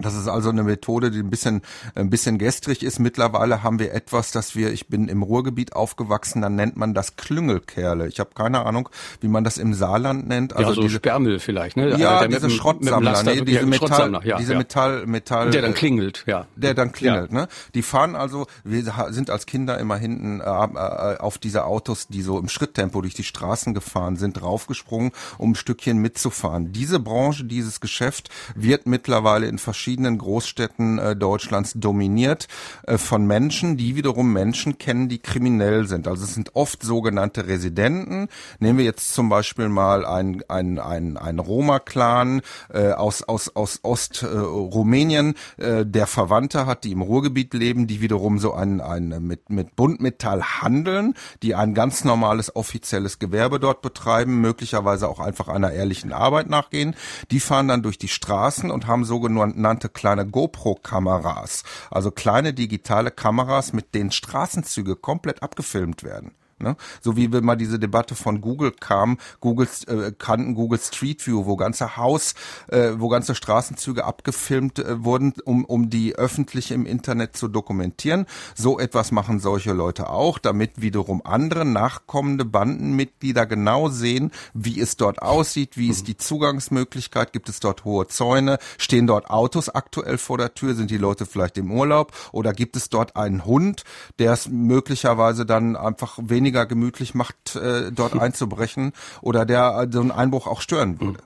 S3: Das ist also eine Methode, die ein bisschen, ein bisschen gestrig ist. Mittlerweile haben wir etwas, das wir, ich bin im Ruhrgebiet aufgewachsen, dann nennt man das Klüngelkerle. Ich habe keine Ahnung, wie man das im Saarland nennt.
S2: Also ja, so diese, Sperrmüll vielleicht, ne?
S3: Ja, der diese Schrottsammler, Laster, nee, diese Metall,
S2: ja,
S3: diese
S2: ja.
S3: Metall, Metall.
S2: Der dann klingelt, ja.
S3: Der dann klingelt, ja. ne? Die fahren also, wir sind als Kinder immer hinten äh, äh, auf diese Autos, die so im Schritttempo durch die Straßen gefahren sind, draufgesprungen, um ein Stückchen mitzufahren. Diese Branche, dieses Geschäft wird mittlerweile in verschiedenen verschiedenen Großstädten äh, Deutschlands dominiert äh, von Menschen, die wiederum Menschen kennen, die kriminell sind. Also es sind oft sogenannte Residenten. Nehmen wir jetzt zum Beispiel mal ein, ein, ein, ein Roma-Clan äh, aus, aus, aus Ost-Rumänien, äh, der Verwandte hat, die im Ruhrgebiet leben, die wiederum so ein, ein mit, mit Buntmetall handeln, die ein ganz normales offizielles Gewerbe dort betreiben, möglicherweise auch einfach einer ehrlichen Arbeit nachgehen. Die fahren dann durch die Straßen und haben sogenannte sogenannte kleine GoPro-Kameras, also kleine digitale Kameras, mit denen Straßenzüge komplett abgefilmt werden. Ne? So wie wir mal diese Debatte von Google kam, Google äh, kannten Google Street View, wo ganze Haus, äh, wo ganze Straßenzüge abgefilmt äh, wurden, um, um die öffentlich im Internet zu dokumentieren. So etwas machen solche Leute auch, damit wiederum andere nachkommende Bandenmitglieder genau sehen, wie es dort aussieht, wie ist die Zugangsmöglichkeit, gibt es dort hohe Zäune, stehen dort Autos aktuell vor der Tür, sind die Leute vielleicht im Urlaub oder gibt es dort einen Hund, der es möglicherweise dann einfach weniger weniger gemütlich macht, äh, dort einzubrechen oder der äh, so einen Einbruch auch stören würde.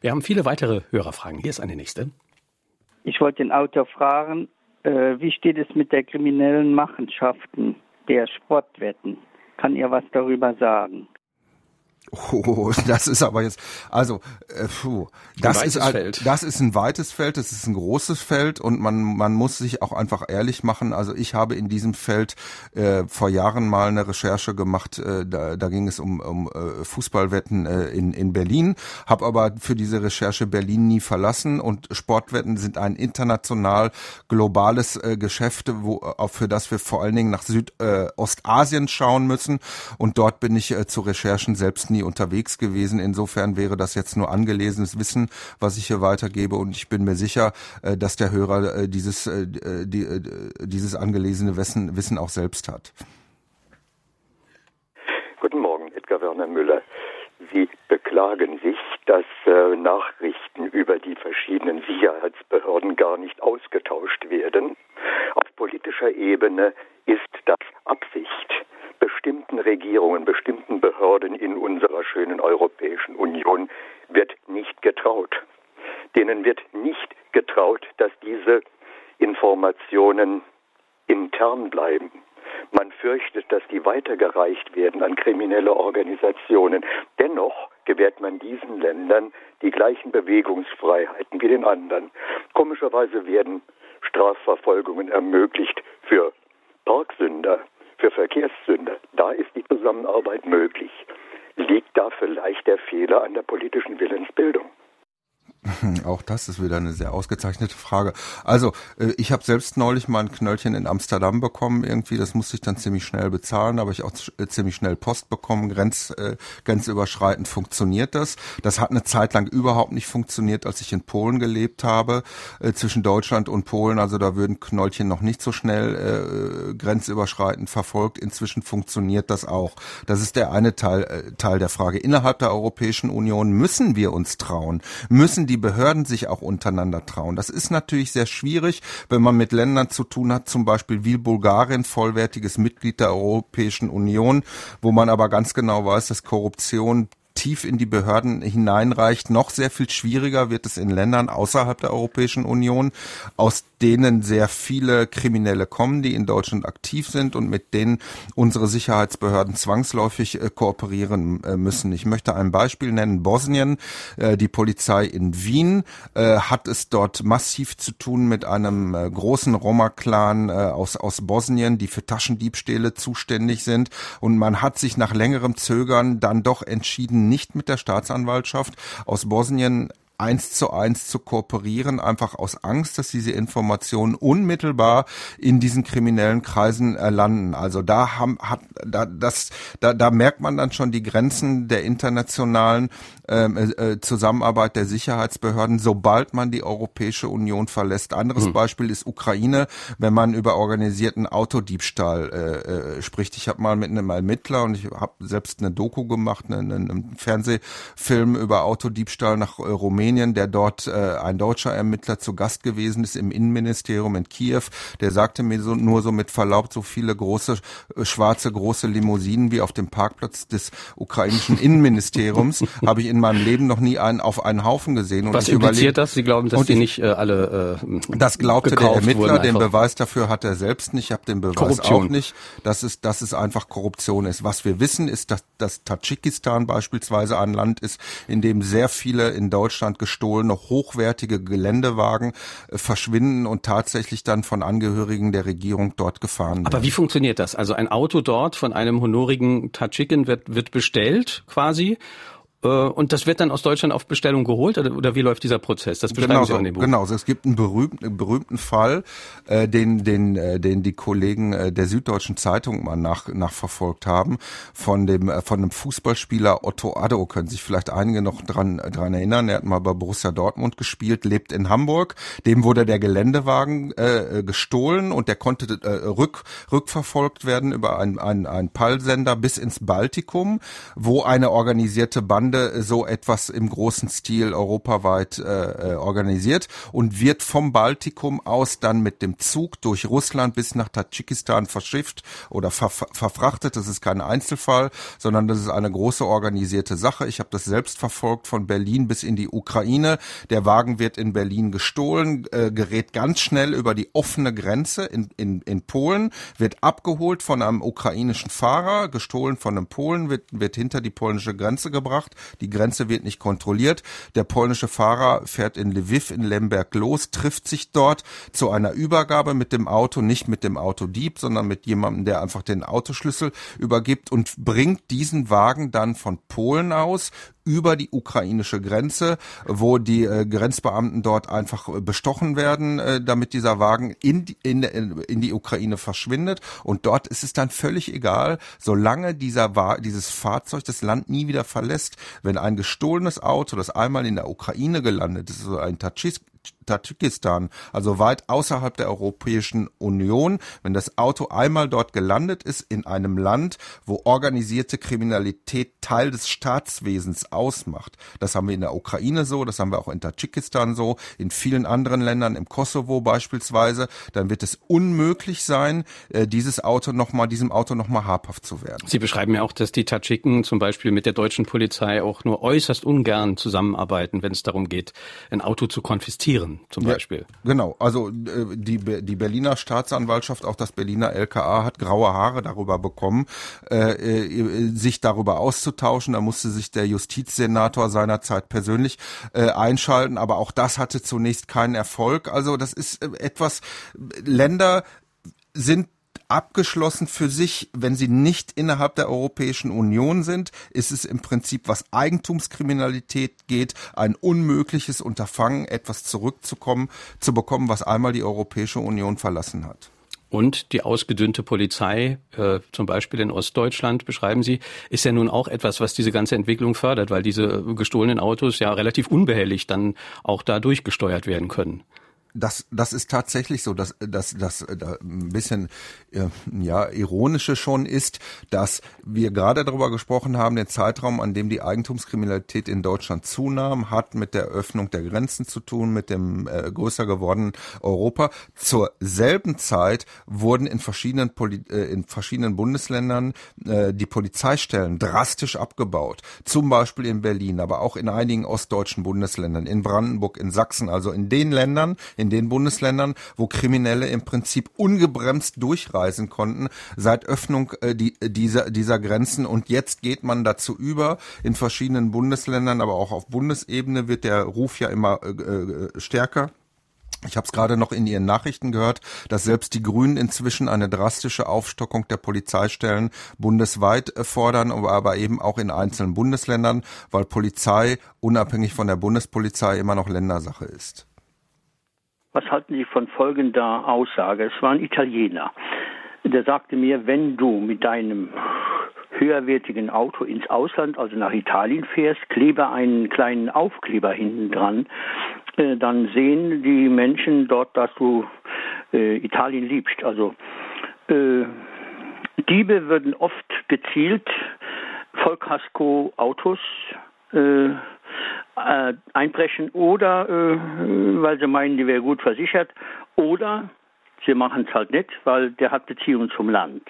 S2: Wir haben viele weitere Hörerfragen. Hier ist eine nächste.
S8: Ich wollte den Autor fragen, äh, wie steht es mit der kriminellen Machenschaften der Sportwetten? Kann ihr was darüber sagen?
S3: Oh, das ist aber jetzt, also, äh, puh, das ist, Feld. das ist ein weites Feld, das ist ein großes Feld und man, man muss sich auch einfach ehrlich machen. Also ich habe in diesem Feld äh, vor Jahren mal eine Recherche gemacht, äh, da, da ging es um, um äh, Fußballwetten äh, in, in Berlin, habe aber für diese Recherche Berlin nie verlassen und Sportwetten sind ein international globales äh, Geschäft, wo, äh, für das wir vor allen Dingen nach Südostasien äh, schauen müssen und dort bin ich äh, zu Recherchen selbst nie unterwegs gewesen. Insofern wäre das jetzt nur angelesenes Wissen, was ich hier weitergebe. Und ich bin mir sicher, äh, dass der Hörer äh, dieses, äh, dieses angelesene Wissen, auch selbst hat.
S9: Guten Morgen, Edgar Werner Müller. Sie beklagen sich, dass äh, Nachrichten über die verschiedenen Sicherheitsbehörden gar nicht ausgetauscht werden. Auf politischer Ebene ist das Absicht bestimmten Regierungen, bestimmten Behörden in unserer schönen Europäischen Union wird nicht getraut. Denen wird nicht getraut, dass diese Informationen intern bleiben. Man fürchtet, dass die weitergereicht werden an kriminelle Organisationen. Dennoch gewährt man diesen Ländern die gleichen Bewegungsfreiheiten wie den anderen. Komischerweise werden Strafverfolgungen ermöglicht für Parksünder, für Verkehrssünder. Da ist die Zusammenarbeit möglich. Liegt da vielleicht der Fehler an der politischen Willensbildung?
S3: Auch das ist wieder eine sehr ausgezeichnete Frage. Also, äh, ich habe selbst neulich mal ein Knöllchen in Amsterdam bekommen irgendwie. Das musste ich dann ziemlich schnell bezahlen, aber ich auch äh, ziemlich schnell Post bekommen. Grenz, äh, grenzüberschreitend funktioniert das. Das hat eine Zeit lang überhaupt nicht funktioniert, als ich in Polen gelebt habe, äh, zwischen Deutschland und Polen. Also da würden Knöllchen noch nicht so schnell äh, grenzüberschreitend verfolgt. Inzwischen funktioniert das auch. Das ist der eine Teil, äh, Teil der Frage. Innerhalb der Europäischen Union müssen wir uns trauen, müssen die die Behörden sich auch untereinander trauen. Das ist natürlich sehr schwierig, wenn man mit Ländern zu tun hat, zum Beispiel wie Bulgarien, vollwertiges Mitglied der Europäischen Union, wo man aber ganz genau weiß, dass Korruption tief in die Behörden hineinreicht. Noch sehr viel schwieriger wird es in Ländern außerhalb der Europäischen Union, aus denen sehr viele Kriminelle kommen, die in Deutschland aktiv sind und mit denen unsere Sicherheitsbehörden zwangsläufig äh, kooperieren äh, müssen. Ich möchte ein Beispiel nennen. Bosnien, äh, die Polizei in Wien hat es dort massiv zu tun mit einem großen Roma-Clan aus, aus Bosnien, die für Taschendiebstähle zuständig sind. Und man hat sich nach längerem Zögern dann doch entschieden, nicht mit der Staatsanwaltschaft aus Bosnien eins zu eins zu kooperieren, einfach aus Angst, dass diese Informationen unmittelbar in diesen kriminellen Kreisen landen. Also da haben, hat, da, das, da, da merkt man dann schon die Grenzen der internationalen ähm, äh, äh, Zusammenarbeit der Sicherheitsbehörden, sobald man die Europäische Union verlässt. Anderes hm. Beispiel ist Ukraine, wenn man über organisierten Autodiebstahl äh, äh, spricht. Ich habe mal mit einem Ermittler und ich habe selbst eine Doku gemacht, einen, einen Fernsehfilm über Autodiebstahl nach äh, Rumänien, der dort äh, ein deutscher Ermittler zu Gast gewesen ist im Innenministerium in Kiew. Der sagte mir so, nur so mit Verlaub so viele große äh, schwarze große Limousinen wie auf dem Parkplatz des ukrainischen Innenministeriums habe ich in meinem Leben noch nie einen auf einen Haufen gesehen.
S2: Und Was impliziert das? Sie glauben, dass die nicht äh, alle äh,
S3: Das glaubte der Ermittler, den Beweis dafür hat er selbst nicht, ich habe den Beweis Korruption. auch nicht, dass es, dass es einfach Korruption ist. Was wir wissen, ist, dass, dass Tadschikistan beispielsweise ein Land ist, in dem sehr viele in Deutschland gestohlene, hochwertige Geländewagen äh, verschwinden und tatsächlich dann von Angehörigen der Regierung dort gefahren werden.
S2: Aber wie funktioniert das? Also ein Auto dort von einem honorigen Tadschiken wird, wird bestellt quasi und das wird dann aus Deutschland auf Bestellung geholt oder, oder wie läuft dieser Prozess? Das beschreiben
S3: genau
S2: Sie
S3: auch in dem Buch. Genau, es gibt einen berühmten, berühmten Fall, äh, den, den, äh, den die Kollegen äh, der Süddeutschen Zeitung mal nach, nachverfolgt haben, von dem äh, von einem Fußballspieler Otto Addo, können sich vielleicht einige noch dran, dran erinnern. Er hat mal bei Borussia Dortmund gespielt, lebt in Hamburg. Dem wurde der Geländewagen äh, gestohlen und der konnte äh, rück, rückverfolgt werden über einen ein Pallsender bis ins Baltikum, wo eine organisierte Bande Ende so etwas im großen Stil europaweit äh, äh, organisiert und wird vom Baltikum aus dann mit dem Zug durch Russland bis nach Tadschikistan verschifft oder ver verfrachtet. Das ist kein Einzelfall, sondern das ist eine große organisierte Sache. Ich habe das selbst verfolgt von Berlin bis in die Ukraine. Der Wagen wird in Berlin gestohlen, äh, gerät ganz schnell über die offene Grenze in, in, in Polen, wird abgeholt von einem ukrainischen Fahrer, gestohlen von einem Polen, wird, wird hinter die polnische Grenze gebracht, die Grenze wird nicht kontrolliert. Der polnische Fahrer fährt in Lviv in Lemberg los, trifft sich dort zu einer Übergabe mit dem Auto, nicht mit dem Autodieb, sondern mit jemandem, der einfach den Autoschlüssel übergibt und bringt diesen Wagen dann von Polen aus über die ukrainische Grenze, wo die äh, Grenzbeamten dort einfach äh, bestochen werden, äh, damit dieser Wagen in die, in, in die Ukraine verschwindet. Und dort ist es dann völlig egal, solange dieser Wa dieses Fahrzeug das Land nie wieder verlässt. Wenn ein gestohlenes Auto, das einmal in der Ukraine gelandet ist, also ein Tatschis Tadschikistan, also weit außerhalb der Europäischen Union, wenn das Auto einmal dort gelandet ist, in einem Land, wo organisierte Kriminalität Teil des Staatswesens ausmacht. Das haben wir in der Ukraine so, das haben wir auch in Tadschikistan so, in vielen anderen Ländern, im Kosovo beispielsweise, dann wird es unmöglich sein, äh, dieses Auto noch mal, diesem Auto nochmal habhaft zu werden.
S2: Sie beschreiben ja auch, dass die Tadschiken zum Beispiel mit der deutschen Polizei auch nur äußerst ungern zusammenarbeiten, wenn es darum geht, ein Auto zu konfiszieren, zum Beispiel. Ja,
S3: genau, also äh, die, die Berliner Staatsanwaltschaft, auch das Berliner LKA hat graue Haare darüber bekommen, äh, äh, sich darüber auszutauschen. Da musste sich der Justizsenator seinerzeit persönlich äh, einschalten, aber auch das hatte zunächst keinen Erfolg. Also das ist äh, etwas, Länder sind abgeschlossen für sich, wenn sie nicht innerhalb der Europäischen Union sind, ist es im Prinzip, was Eigentumskriminalität geht, ein unmögliches Unterfangen, etwas zurückzukommen, zu bekommen, was einmal die Europäische Union verlassen hat.
S2: Und die ausgedünnte Polizei, äh, zum Beispiel in Ostdeutschland, beschreiben Sie, ist ja nun auch etwas, was diese ganze Entwicklung fördert, weil diese gestohlenen Autos ja relativ unbehelligt dann auch da durchgesteuert werden können
S3: das, das ist tatsächlich so, dass dass das da ein bisschen äh, ja ironische schon ist, dass wir gerade darüber gesprochen haben, den Zeitraum, an dem die Eigentumskriminalität in Deutschland zunahm, hat mit der Öffnung der Grenzen zu tun, mit dem äh, größer gewordenen Europa. Zur selben Zeit wurden in verschiedenen Poli äh, in verschiedenen Bundesländern äh, die Polizeistellen drastisch abgebaut. Zum Beispiel in Berlin, aber auch in einigen ostdeutschen Bundesländern, in Brandenburg, in Sachsen, also in den Ländern, in in den Bundesländern, wo Kriminelle im Prinzip ungebremst durchreisen konnten seit Öffnung äh, die, dieser, dieser Grenzen. Und jetzt geht man dazu über, in verschiedenen Bundesländern, aber auch auf Bundesebene wird der Ruf ja immer äh, äh stärker. Ich habe es gerade noch in Ihren Nachrichten gehört, dass selbst die Grünen inzwischen eine drastische Aufstockung der Polizeistellen bundesweit äh, fordern, aber eben auch in einzelnen Bundesländern, weil Polizei unabhängig von der Bundespolizei immer noch Ländersache ist.
S10: Was halten Sie von folgender Aussage? Es war ein Italiener. Der sagte mir, wenn du mit deinem höherwertigen Auto ins Ausland, also nach Italien fährst, klebe einen kleinen Aufkleber hinten dran, äh, dann sehen die Menschen dort, dass du äh, Italien liebst. Also äh, Diebe würden oft gezielt Vollkasko-Autos äh, einbrechen oder äh, weil sie meinen, die wäre gut versichert oder sie machen es halt nicht, weil der hat Beziehungen zum Land.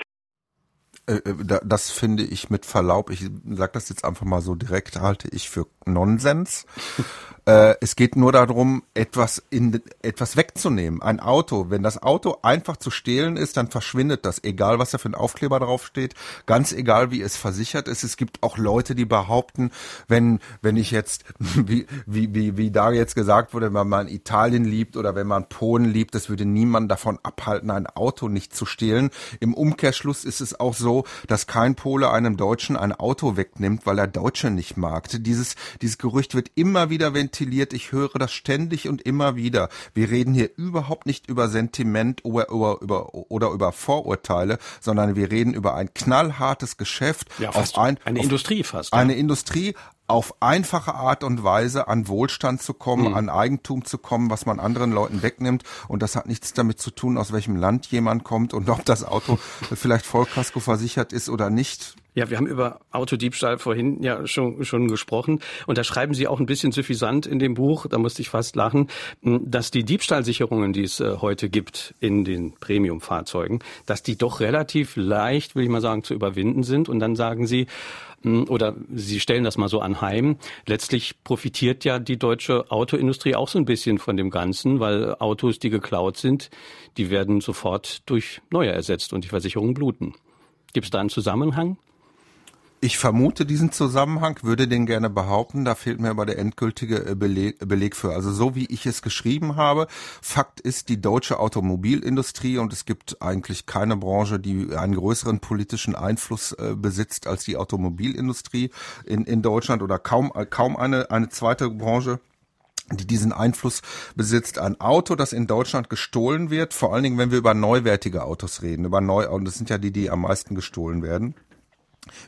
S3: Äh, äh, das finde ich mit Verlaub, ich sage das jetzt einfach mal so direkt, halte ich für Nonsens. Äh, es geht nur darum, etwas in etwas wegzunehmen. Ein Auto, wenn das Auto einfach zu stehlen ist, dann verschwindet das, egal was da für ein Aufkleber drauf steht, ganz egal wie es versichert ist. Es gibt auch Leute, die behaupten, wenn wenn ich jetzt wie wie wie, wie da jetzt gesagt wurde, wenn man Italien liebt oder wenn man Polen liebt, das würde niemand davon abhalten, ein Auto nicht zu stehlen. Im Umkehrschluss ist es auch so, dass kein Pole einem Deutschen ein Auto wegnimmt, weil er Deutsche nicht mag. Dieses dieses Gerücht wird immer wieder ventiliert. Ich höre das ständig und immer wieder. Wir reden hier überhaupt nicht über Sentiment oder über, über, oder über Vorurteile, sondern wir reden über ein knallhartes Geschäft.
S2: Ja, fast ein, eine Industrie fast.
S3: Eine ja. Industrie auf einfache Art und Weise an Wohlstand zu kommen, mhm. an Eigentum zu kommen, was man anderen Leuten wegnimmt. Und das hat nichts damit zu tun, aus welchem Land jemand kommt und ob das Auto vielleicht Vollkasko versichert ist oder nicht.
S2: Ja, wir haben über Autodiebstahl vorhin ja schon, schon gesprochen. Und da schreiben Sie auch ein bisschen suffisant in dem Buch, da musste ich fast lachen, dass die Diebstahlsicherungen, die es äh, heute gibt in den Premium-Fahrzeugen, dass die doch relativ leicht, will ich mal sagen, zu überwinden sind. Und dann sagen Sie, oder Sie stellen das mal so anheim. Letztlich profitiert ja die deutsche Autoindustrie auch so ein bisschen von dem Ganzen, weil Autos, die geklaut sind, die werden sofort durch neue ersetzt und die Versicherungen bluten. Gibt es da einen Zusammenhang?
S3: Ich vermute diesen Zusammenhang, würde den gerne behaupten, da fehlt mir aber der endgültige äh, Beleg, Beleg für. Also so wie ich es geschrieben habe, Fakt ist die deutsche Automobilindustrie und es gibt eigentlich keine Branche, die einen größeren politischen Einfluss äh, besitzt als die Automobilindustrie in, in Deutschland oder kaum, äh, kaum eine, eine zweite Branche die diesen Einfluss besitzt. Ein Auto, das in Deutschland gestohlen wird, vor allen Dingen, wenn wir über neuwertige Autos reden, über neu, und das sind ja die, die am meisten gestohlen werden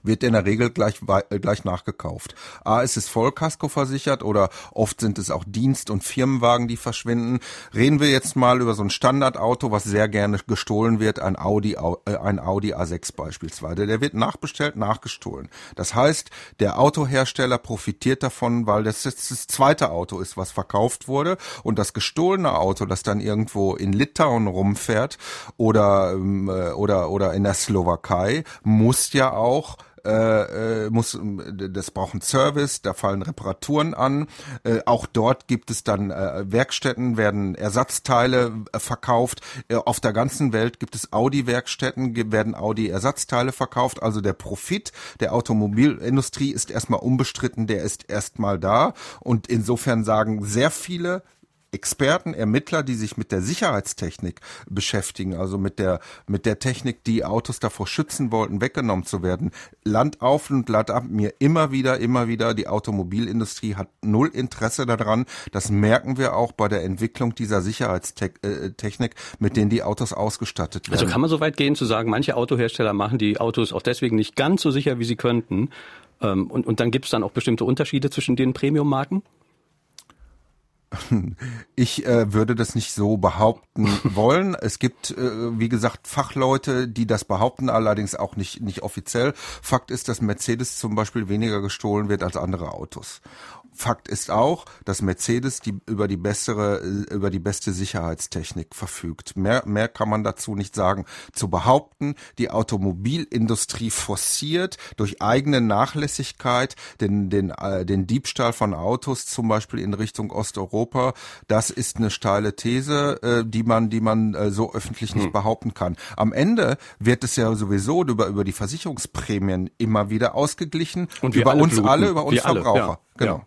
S3: wird in der Regel gleich, äh, gleich nachgekauft. A, ist es Vollkasko versichert oder oft sind es auch Dienst- und Firmenwagen, die verschwinden. Reden wir jetzt mal über so ein Standardauto, was sehr gerne gestohlen wird, ein Audi, äh, ein Audi A6 beispielsweise. Der wird nachbestellt, nachgestohlen. Das heißt, der Autohersteller profitiert davon, weil das jetzt das zweite Auto ist, was verkauft wurde und das gestohlene Auto, das dann irgendwo in Litauen rumfährt oder, ähm, äh, oder, oder in der Slowakei, muss ja auch äh, äh, muss, das braucht einen Service, da fallen Reparaturen an. Äh, auch dort gibt es dann äh, Werkstätten, werden Ersatzteile äh, verkauft. Äh, auf der ganzen Welt gibt es Audi-Werkstätten, werden Audi-Ersatzteile verkauft. Also der Profit der Automobilindustrie ist erstmal unbestritten, der ist erstmal da. Und insofern sagen sehr viele Experten, Ermittler, die sich mit der Sicherheitstechnik beschäftigen, also mit der, mit der Technik, die Autos davor schützen wollten, weggenommen zu werden. Land auf und Land ab, mir immer wieder, immer wieder, die Automobilindustrie hat null Interesse daran. Das merken wir auch bei der Entwicklung dieser Sicherheitstechnik, mit denen die Autos ausgestattet
S2: also werden. Also kann man so weit gehen zu sagen, manche Autohersteller machen die Autos auch deswegen nicht ganz so sicher, wie sie könnten. Ähm, und, und dann gibt es dann auch bestimmte Unterschiede zwischen den Premium-Marken?
S3: Ich äh, würde das nicht so behaupten wollen. Es gibt, äh, wie gesagt, Fachleute, die das behaupten, allerdings auch nicht, nicht offiziell. Fakt ist, dass Mercedes zum Beispiel weniger gestohlen wird als andere Autos. Fakt ist auch, dass Mercedes die, über die bessere, über die beste Sicherheitstechnik verfügt. Mehr, mehr kann man dazu nicht sagen. Zu behaupten, die Automobilindustrie forciert durch eigene Nachlässigkeit den, den, äh, den Diebstahl von Autos zum Beispiel in Richtung Osteuropa, das ist eine steile These, äh, die man, die man äh, so öffentlich nicht hm. behaupten kann. Am Ende wird es ja sowieso über, über die Versicherungsprämien immer wieder ausgeglichen.
S2: Und
S3: über
S2: alle
S3: uns
S2: bluten.
S3: alle, über uns
S2: wir
S3: Verbraucher.
S2: Alle, ja.
S3: Genau.
S2: Ja.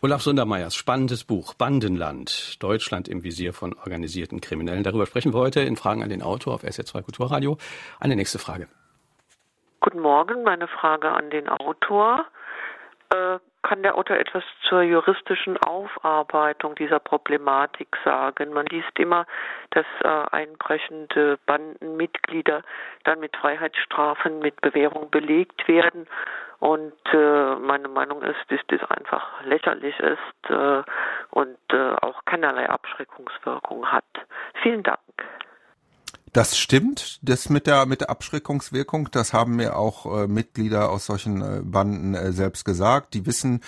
S2: Olaf Sundermeyers spannendes Buch Bandenland, Deutschland im Visier von organisierten Kriminellen. Darüber sprechen wir heute in Fragen an den Autor auf SR2 Kulturradio. Eine nächste Frage.
S11: Guten Morgen, meine Frage an den Autor. Äh, kann der Autor etwas zur juristischen Aufarbeitung dieser Problematik sagen? Man liest immer, dass äh, einbrechende Bandenmitglieder dann mit Freiheitsstrafen, mit Bewährung belegt werden. Und äh, meine Meinung ist, dass das einfach lächerlich ist äh, und äh, auch keinerlei Abschreckungswirkung hat. Vielen Dank.
S3: Das stimmt, das mit der mit der Abschreckungswirkung, das haben mir auch äh, Mitglieder aus solchen äh, Banden äh, selbst gesagt. Die wissen,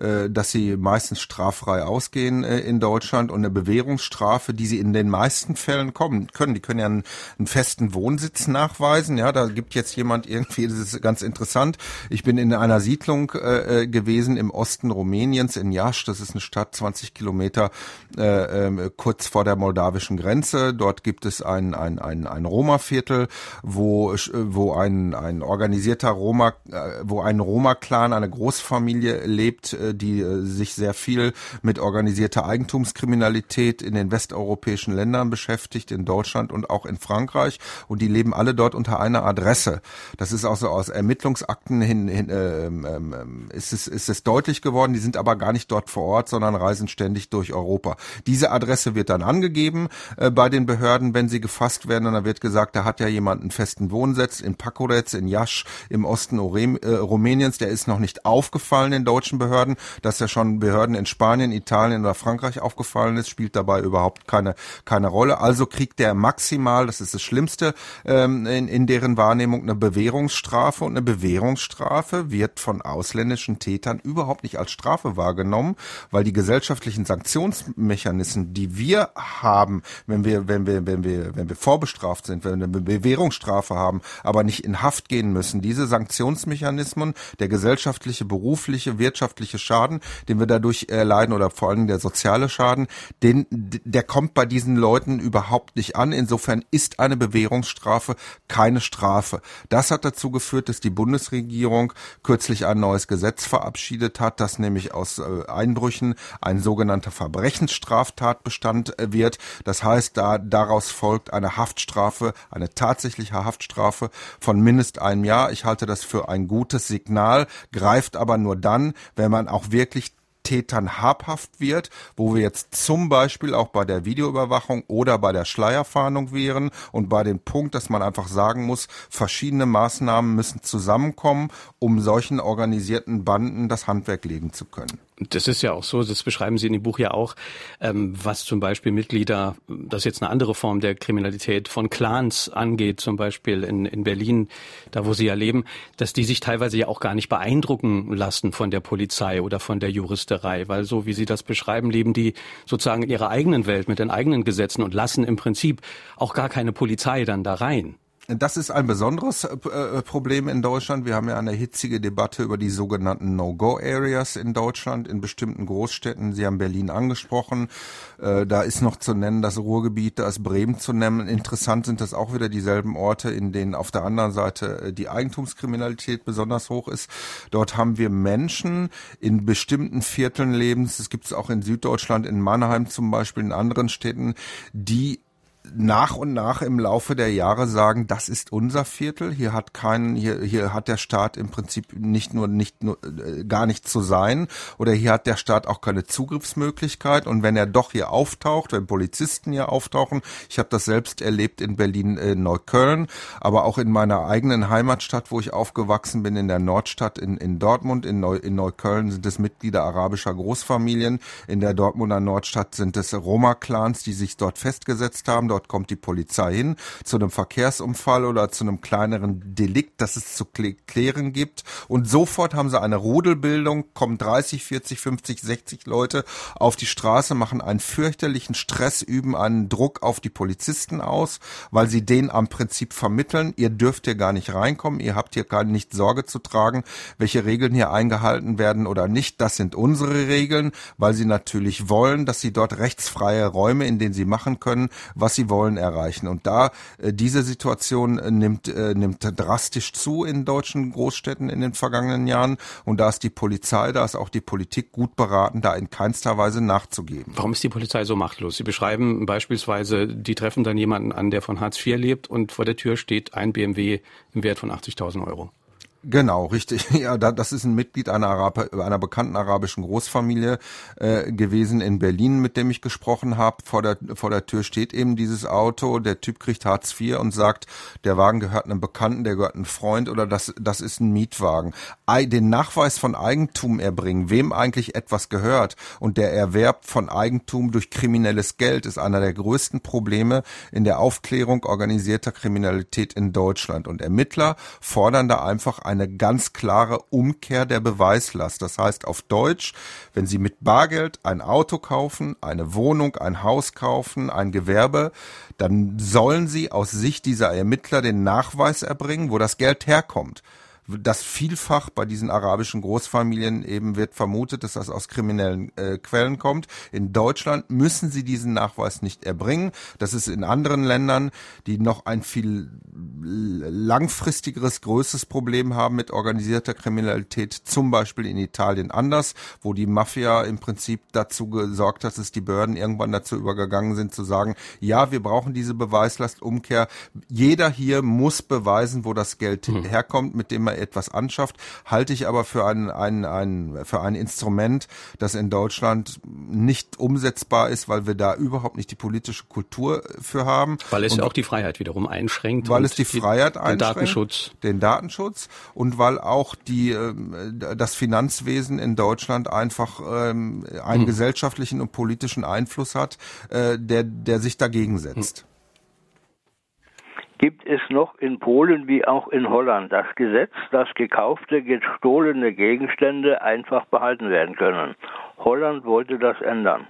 S3: äh, dass sie meistens straffrei ausgehen äh, in Deutschland und eine Bewährungsstrafe, die sie in den meisten Fällen kommen können. Die können ja einen, einen festen Wohnsitz nachweisen. Ja, da gibt jetzt jemand irgendwie, das ist ganz interessant. Ich bin in einer Siedlung äh, gewesen im Osten Rumäniens in Jasch. Das ist eine Stadt 20 Kilometer äh, äh, kurz vor der moldawischen Grenze. Dort gibt es ein, ein ein, ein Roma-Viertel, wo, wo ein, ein organisierter Roma, äh, wo ein Roma-Clan, eine Großfamilie lebt, äh, die äh, sich sehr viel mit organisierter Eigentumskriminalität in den westeuropäischen Ländern beschäftigt, in Deutschland und auch in Frankreich. Und die leben alle dort unter einer Adresse. Das ist auch so aus Ermittlungsakten hin, hin ähm, ähm, ist, es, ist es deutlich geworden. Die sind aber gar nicht dort vor Ort, sondern reisen ständig durch Europa. Diese Adresse wird dann angegeben äh, bei den Behörden, wenn sie gefasst werden werden und da wird gesagt, da hat ja jemand einen festen Wohnsitz in Pakorec, in Jasch, im Osten äh, Rumäniens, der ist noch nicht aufgefallen den deutschen Behörden, dass er schon Behörden in Spanien, Italien oder Frankreich aufgefallen ist, spielt dabei überhaupt keine, keine Rolle. Also kriegt der maximal, das ist das Schlimmste, ähm, in, in deren Wahrnehmung eine Bewährungsstrafe. Und eine Bewährungsstrafe wird von ausländischen Tätern überhaupt nicht als Strafe wahrgenommen, weil die gesellschaftlichen Sanktionsmechanismen, die wir haben, wenn wir, wenn wir, wenn wir, wenn wir vorbestraft vorbestraft sind, wenn wir eine Bewährungsstrafe haben, aber nicht in Haft gehen müssen. Diese Sanktionsmechanismen, der gesellschaftliche, berufliche, wirtschaftliche Schaden, den wir dadurch erleiden oder vor allem der soziale Schaden, den, der kommt bei diesen Leuten überhaupt nicht an. Insofern ist eine Bewährungsstrafe keine Strafe. Das hat dazu geführt, dass die Bundesregierung kürzlich ein neues Gesetz verabschiedet hat, das nämlich aus äh, Einbrüchen ein sogenannter Verbrechensstraftatbestand äh, wird. Das heißt, da daraus folgt eine Haft Haftstrafe, eine tatsächliche Haftstrafe von mindest einem Jahr. Ich halte das für ein gutes Signal, greift aber nur dann, wenn man auch wirklich Tätern habhaft wird, wo wir jetzt zum Beispiel auch bei der Videoüberwachung oder bei der Schleierfahndung wären und bei dem Punkt, dass man einfach sagen muss, verschiedene Maßnahmen müssen zusammenkommen, um solchen organisierten Banden das Handwerk legen zu können.
S2: Das ist ja auch so, das beschreiben Sie in dem Buch ja auch, ähm, was zum Beispiel Mitglieder, das ist jetzt eine andere Form der Kriminalität, von Clans angeht, zum Beispiel in, in Berlin, da wo Sie ja leben, dass die sich teilweise ja auch gar nicht beeindrucken lassen von der Polizei oder von der Juristerei, weil so wie Sie das beschreiben, leben die sozusagen in ihrer eigenen Welt mit den eigenen Gesetzen und lassen im Prinzip auch gar keine Polizei dann da rein.
S3: Das ist ein besonderes äh, äh, Problem in Deutschland. Wir haben ja eine hitzige Debatte über die sogenannten No-Go-Areas in Deutschland, in bestimmten Großstädten. Sie haben Berlin angesprochen. Äh, da ist noch zu nennen das Ruhrgebiet, da ist Bremen zu nennen. Interessant sind das auch wieder dieselben Orte, in denen auf der anderen Seite die Eigentumskriminalität besonders hoch ist. Dort haben wir Menschen in bestimmten Vierteln lebens, das gibt es auch in Süddeutschland, in Mannheim zum Beispiel, in anderen Städten, die nach und nach im Laufe der Jahre sagen, das ist unser Viertel. Hier hat keinen, hier, hier hat der Staat im Prinzip nicht nur, nicht nur, äh, gar nicht zu sein oder hier hat der Staat auch keine Zugriffsmöglichkeit. Und wenn er doch hier auftaucht, wenn Polizisten hier auftauchen, ich habe das selbst erlebt in Berlin äh, Neukölln, aber auch in meiner eigenen Heimatstadt, wo ich aufgewachsen bin, in der Nordstadt in, in Dortmund, in, Neu, in Neukölln sind es Mitglieder arabischer Großfamilien, in der Dortmunder Nordstadt sind es Roma-Clans, die sich dort festgesetzt haben dort kommt die Polizei hin, zu einem Verkehrsunfall oder zu einem kleineren Delikt, das es zu klären gibt. Und sofort haben sie eine Rudelbildung, kommen 30, 40, 50, 60 Leute auf die Straße, machen einen fürchterlichen Stress, üben einen Druck auf die Polizisten aus, weil sie den am Prinzip vermitteln. Ihr dürft hier gar nicht reinkommen, ihr habt hier gar nicht Sorge zu tragen, welche Regeln hier eingehalten werden oder nicht. Das sind unsere Regeln, weil sie natürlich wollen, dass sie dort rechtsfreie Räume, in denen sie machen können, was sie wollen, erreichen. Und da äh, diese Situation äh, nimmt, äh, nimmt drastisch zu in deutschen Großstädten in den vergangenen Jahren. Und da ist die Polizei, da ist auch die Politik gut beraten, da in keinster Weise nachzugeben.
S2: Warum ist die Polizei so machtlos? Sie beschreiben beispielsweise, die treffen dann jemanden an, der von Hartz IV lebt und vor der Tür steht ein BMW im Wert von 80.000 Euro.
S3: Genau, richtig. Ja, das ist ein Mitglied einer, Arab einer bekannten arabischen Großfamilie äh, gewesen in Berlin, mit dem ich gesprochen habe. Vor der, vor der Tür steht eben dieses Auto. Der Typ kriegt Hartz IV und sagt, der Wagen gehört einem Bekannten, der gehört einem Freund oder das, das ist ein Mietwagen. Den Nachweis von Eigentum erbringen, wem eigentlich etwas gehört und der Erwerb von Eigentum durch kriminelles Geld ist einer der größten Probleme in der Aufklärung organisierter Kriminalität in Deutschland. Und Ermittler fordern da einfach ein eine ganz klare Umkehr der Beweislast. Das heißt auf Deutsch, wenn Sie mit Bargeld ein Auto kaufen, eine Wohnung, ein Haus kaufen, ein Gewerbe, dann sollen Sie aus Sicht dieser Ermittler den Nachweis erbringen, wo das Geld herkommt das vielfach bei diesen arabischen Großfamilien eben wird vermutet, dass das aus kriminellen äh, Quellen kommt. In Deutschland müssen sie diesen Nachweis nicht erbringen. Das ist in anderen Ländern, die noch ein viel langfristigeres, größeres Problem haben mit organisierter Kriminalität, zum Beispiel in Italien anders, wo die Mafia im Prinzip dazu gesorgt hat, dass die Behörden irgendwann dazu übergegangen sind, zu sagen, ja, wir brauchen diese Beweislastumkehr. Jeder hier muss beweisen, wo das Geld hm. herkommt, mit dem er etwas anschafft, halte ich aber für ein, ein, ein, für ein Instrument, das in Deutschland nicht umsetzbar ist, weil wir da überhaupt nicht die politische Kultur für haben.
S2: Weil es ja auch die Freiheit wiederum einschränkt.
S3: Weil es die Freiheit einschränkt.
S2: Den Datenschutz.
S3: Den Datenschutz und weil auch die, ähm, das Finanzwesen in Deutschland einfach ähm, einen hm. gesellschaftlichen und politischen Einfluss hat, äh, der, der sich dagegen setzt. Hm
S4: gibt es noch in Polen wie auch in Holland das Gesetz, dass gekaufte, gestohlene Gegenstände einfach behalten werden können. Holland wollte das ändern.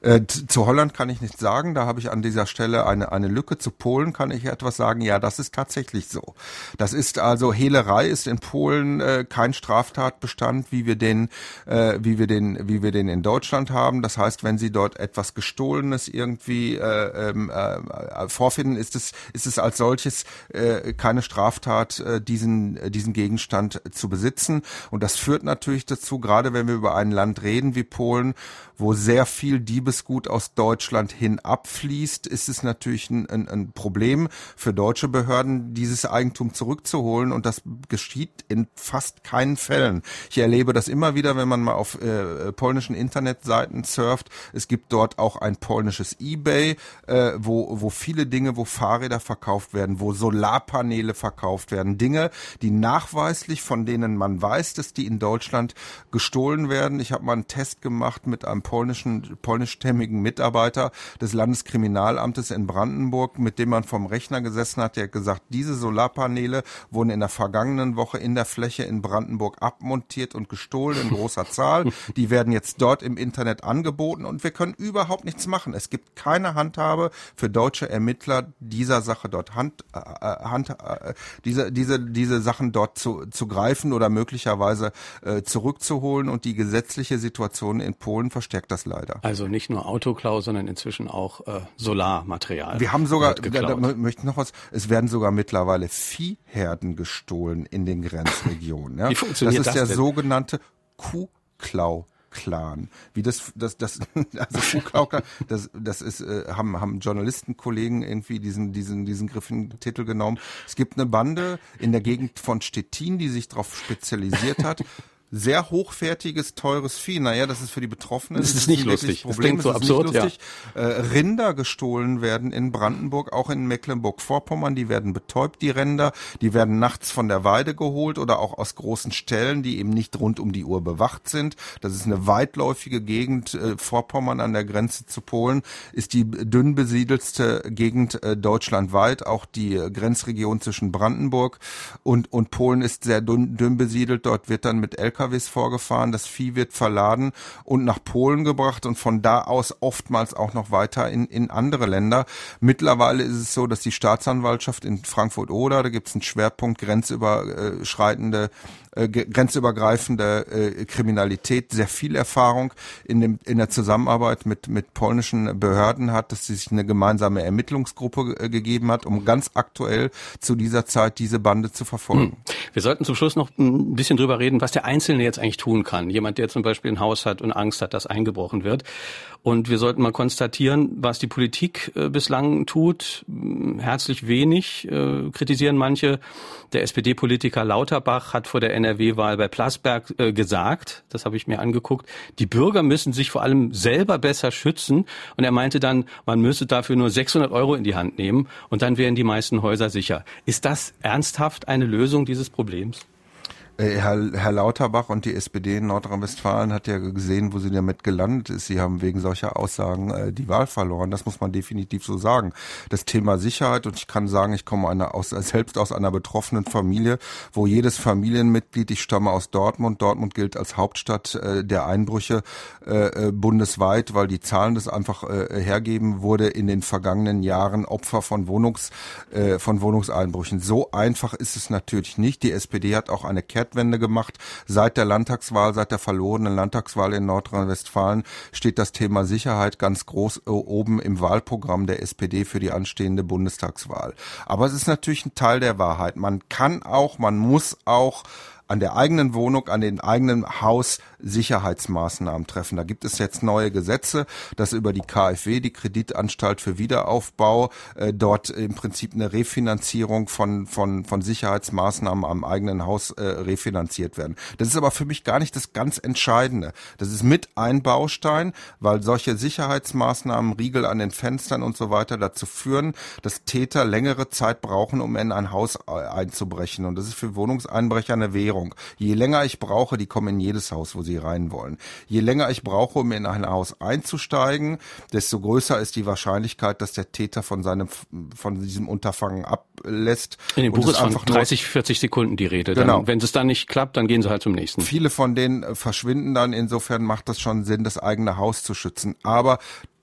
S3: Äh, zu Holland kann ich nichts sagen, da habe ich an dieser Stelle eine, eine Lücke. Zu Polen kann ich etwas sagen, ja, das ist tatsächlich so. Das ist also, Hehlerei ist in Polen äh, kein Straftatbestand, wie wir den, äh, wie wir den, wie wir den in Deutschland haben. Das heißt, wenn Sie dort etwas Gestohlenes irgendwie äh, ähm, äh, vorfinden, ist es, ist es als solches äh, keine Straftat, äh, diesen, diesen Gegenstand zu besitzen. Und das führt natürlich dazu, gerade wenn wir über ein Land reden wie Polen, wo sehr viel viel Diebesgut aus Deutschland hin abfließt, ist es natürlich ein, ein, ein Problem für deutsche Behörden, dieses Eigentum zurückzuholen. Und das geschieht in fast keinen Fällen. Ich erlebe das immer wieder, wenn man mal auf äh, polnischen Internetseiten surft. Es gibt dort auch ein polnisches eBay, äh, wo, wo viele Dinge, wo Fahrräder verkauft werden, wo Solarpaneele verkauft werden. Dinge, die nachweislich, von denen man weiß, dass die in Deutschland gestohlen werden. Ich habe mal einen Test gemacht mit einem polnischen, polnischstämmigen Mitarbeiter des Landeskriminalamtes in Brandenburg, mit dem man vom Rechner gesessen hat. Der hat gesagt, diese Solarpaneele wurden in der vergangenen Woche in der Fläche in Brandenburg abmontiert und gestohlen in großer Zahl. Die werden jetzt dort im Internet angeboten und wir können überhaupt nichts machen. Es gibt keine Handhabe für deutsche Ermittler, dieser Sache dort Hand, äh, äh Hand äh, diese, diese, diese Sachen dort zu, zu greifen oder möglicherweise äh, zurückzuholen und die gesetzliche Situation in Polen verstärkt das leider.
S2: Also nicht nur Autoklau, sondern inzwischen auch äh, Solarmaterial.
S3: Wir haben sogar, da, da möchte ich noch was, es werden sogar mittlerweile Viehherden gestohlen in den Grenzregionen. Ja? Wie funktioniert das ist das der denn? sogenannte Kuhklau. Clan. Wie das, das, das, also Kuhklau, das, das ist, äh, haben, haben Journalistenkollegen irgendwie diesen, diesen, diesen griffigen Titel genommen. Es gibt eine Bande in der Gegend von Stettin, die sich darauf spezialisiert hat, sehr hochwertiges, teures Vieh. Naja, das ist für die Betroffenen.
S2: Das ist, ist nicht lustig.
S3: Problem. Das klingt so absurd, ja. Äh, Rinder gestohlen werden in Brandenburg, auch in Mecklenburg-Vorpommern. Die werden betäubt, die Rinder. Die werden nachts von der Weide geholt oder auch aus großen Ställen, die eben nicht rund um die Uhr bewacht sind. Das ist eine weitläufige Gegend. Äh, Vorpommern an der Grenze zu Polen ist die dünn besiedelste Gegend äh, deutschlandweit. Auch die Grenzregion zwischen Brandenburg und, und Polen ist sehr dünn, dünn besiedelt. Dort wird dann mit LKW LKWs vorgefahren, das Vieh wird verladen und nach Polen gebracht und von da aus oftmals auch noch weiter in, in andere Länder. Mittlerweile ist es so, dass die Staatsanwaltschaft in Frankfurt-Oder, da gibt es einen Schwerpunkt grenzüberschreitende äh, grenzübergreifende äh, Kriminalität sehr viel Erfahrung in, dem, in der Zusammenarbeit mit, mit polnischen Behörden hat, dass sie sich eine gemeinsame Ermittlungsgruppe äh, gegeben hat, um ganz aktuell zu dieser Zeit diese Bande zu verfolgen. Hm.
S2: Wir sollten zum Schluss noch ein bisschen drüber reden, was der Einzelne jetzt eigentlich tun kann. Jemand, der zum Beispiel ein Haus hat und Angst hat, dass eingebrochen wird. Und wir sollten mal konstatieren, was die Politik äh, bislang tut. Herzlich wenig, äh, kritisieren manche. Der SPD-Politiker Lauterbach hat vor der NRW-Wahl bei Plasberg äh, gesagt, das habe ich mir angeguckt, die Bürger müssen sich vor allem selber besser schützen. Und er meinte dann, man müsse dafür nur 600 Euro in die Hand nehmen und dann wären die meisten Häuser sicher. Ist das ernsthaft eine Lösung dieses Problems?
S3: Äh, Herr, Herr Lauterbach und die SPD in Nordrhein-Westfalen hat ja gesehen, wo sie damit gelandet ist. Sie haben wegen solcher Aussagen äh, die Wahl verloren. Das muss man definitiv so sagen. Das Thema Sicherheit, und ich kann sagen, ich komme eine, aus, selbst aus einer betroffenen Familie, wo jedes Familienmitglied, ich stamme aus Dortmund, Dortmund gilt als Hauptstadt äh, der Einbrüche äh, äh bundesweit, weil die Zahlen das einfach äh, hergeben, wurde in den vergangenen Jahren Opfer von Wohnungs, von Wohnungseinbrüchen. So einfach ist es natürlich nicht. Die SPD hat auch eine Kette Kehrtwende gemacht. Seit der Landtagswahl, seit der verlorenen Landtagswahl in Nordrhein-Westfalen steht das Thema Sicherheit ganz groß äh, oben im Wahlprogramm der SPD für die anstehende Bundestagswahl. Aber es ist natürlich ein Teil der Wahrheit. Man kann auch, man muss auch an der eigenen Wohnung, an den eigenen Haus Sicherheitsmaßnahmen treffen. Da gibt es jetzt neue Gesetze, dass über die KfW, die Kreditanstalt für Wiederaufbau, äh, dort im Prinzip eine Refinanzierung von, von, von Sicherheitsmaßnahmen am eigenen Haus äh, refinanziert werden. Das ist aber für mich gar nicht das ganz Entscheidende. Das ist mit ein Baustein, weil solche Sicherheitsmaßnahmen, Riegel an den Fenstern und so weiter dazu führen, dass Täter längere Zeit brauchen, um in ein Haus äh, einzubrechen. Und das ist für Wohnungseinbrecher eine Währung. Sicherung. Je länger ich brauche, die kommen in jedes Haus, wo sie rein wollen. Je länger ich brauche, um in ein Haus einzusteigen, desto größer ist die Wahrscheinlichkeit, dass der Täter von seinem, von diesem Unterfangen ablässt.
S2: In dem Buch ist von 30, 40 Sekunden die Rede. Genau. Wenn es dann nicht klappt, dann gehen sie halt zum nächsten.
S3: Viele von denen verschwinden dann. Insofern macht das schon Sinn, das eigene Haus zu schützen. Aber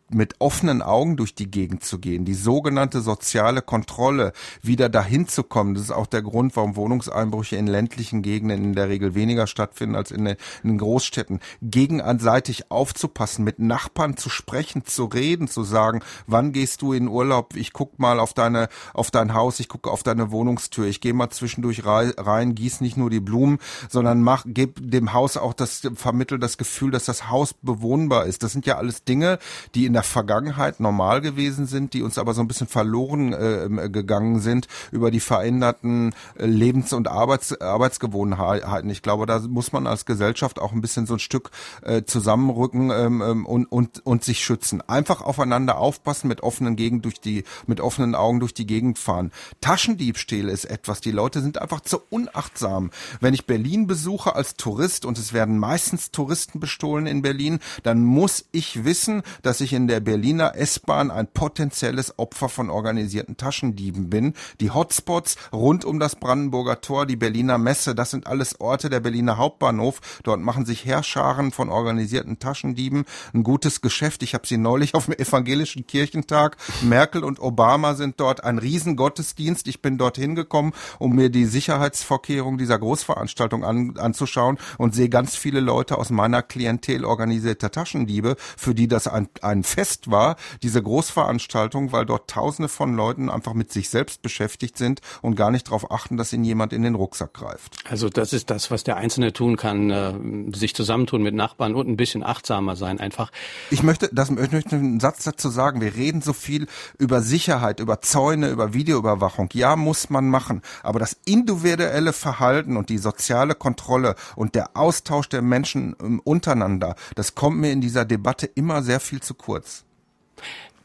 S3: mit offenen Augen durch die Gegend zu gehen, die sogenannte soziale Kontrolle, wieder dahin zu kommen. Das ist auch der Grund, warum Wohnungseinbrüche in ländlichen Gegenden in der Regel weniger stattfinden als in den, Großstädten. Gegenseitig aufzupassen, mit Nachbarn zu sprechen, zu reden, zu sagen, wann gehst du in Urlaub? Ich guck mal auf deine, auf dein Haus, ich gucke auf deine Wohnungstür, ich gehe mal zwischendurch rein, gieß nicht nur die Blumen, sondern mach, gib dem Haus auch das, vermittel das Gefühl, dass das Haus bewohnbar ist. Das sind ja alles Dinge, die in der Vergangenheit normal gewesen sind, die uns aber so ein bisschen verloren äh, gegangen sind über die veränderten äh, Lebens- und Arbeits Arbeitsgewohnheiten. Ich glaube, da muss man als Gesellschaft auch ein bisschen so ein Stück äh, zusammenrücken ähm, ähm, und, und, und sich schützen. Einfach aufeinander aufpassen, mit offenen Gegend durch die, mit offenen Augen durch die Gegend fahren. Taschendiebstähle ist etwas. Die Leute sind einfach zu unachtsam. Wenn ich Berlin besuche als Tourist und es werden meistens Touristen bestohlen in Berlin, dann muss ich wissen, dass ich in der Berliner S-Bahn ein potenzielles Opfer von organisierten Taschendieben bin. Die Hotspots rund um das Brandenburger Tor, die Berliner Messe, das sind alles Orte der Berliner Hauptbahnhof. Dort machen sich Herrscharen von organisierten Taschendieben ein gutes Geschäft. Ich habe sie neulich auf dem evangelischen Kirchentag. Merkel und Obama sind dort ein Riesengottesdienst. Ich bin dort hingekommen, um mir die Sicherheitsvorkehrungen dieser Großveranstaltung an, anzuschauen und sehe ganz viele Leute aus meiner Klientel organisierter Taschendiebe, für die das ein, ein Fest war, diese Großveranstaltung, weil dort Tausende von Leuten einfach mit sich selbst beschäftigt sind und gar nicht darauf achten, dass ihnen jemand in den Rucksack greift.
S2: Also das ist das, was der Einzelne tun kann, äh, sich zusammentun mit Nachbarn und ein bisschen achtsamer sein einfach.
S3: Ich möchte, das, ich möchte einen Satz dazu sagen. Wir reden so viel über Sicherheit, über Zäune, über Videoüberwachung. Ja, muss man machen. Aber das individuelle Verhalten und die soziale Kontrolle und der Austausch der Menschen ähm, untereinander, das kommt mir in dieser Debatte immer sehr viel zu kurz.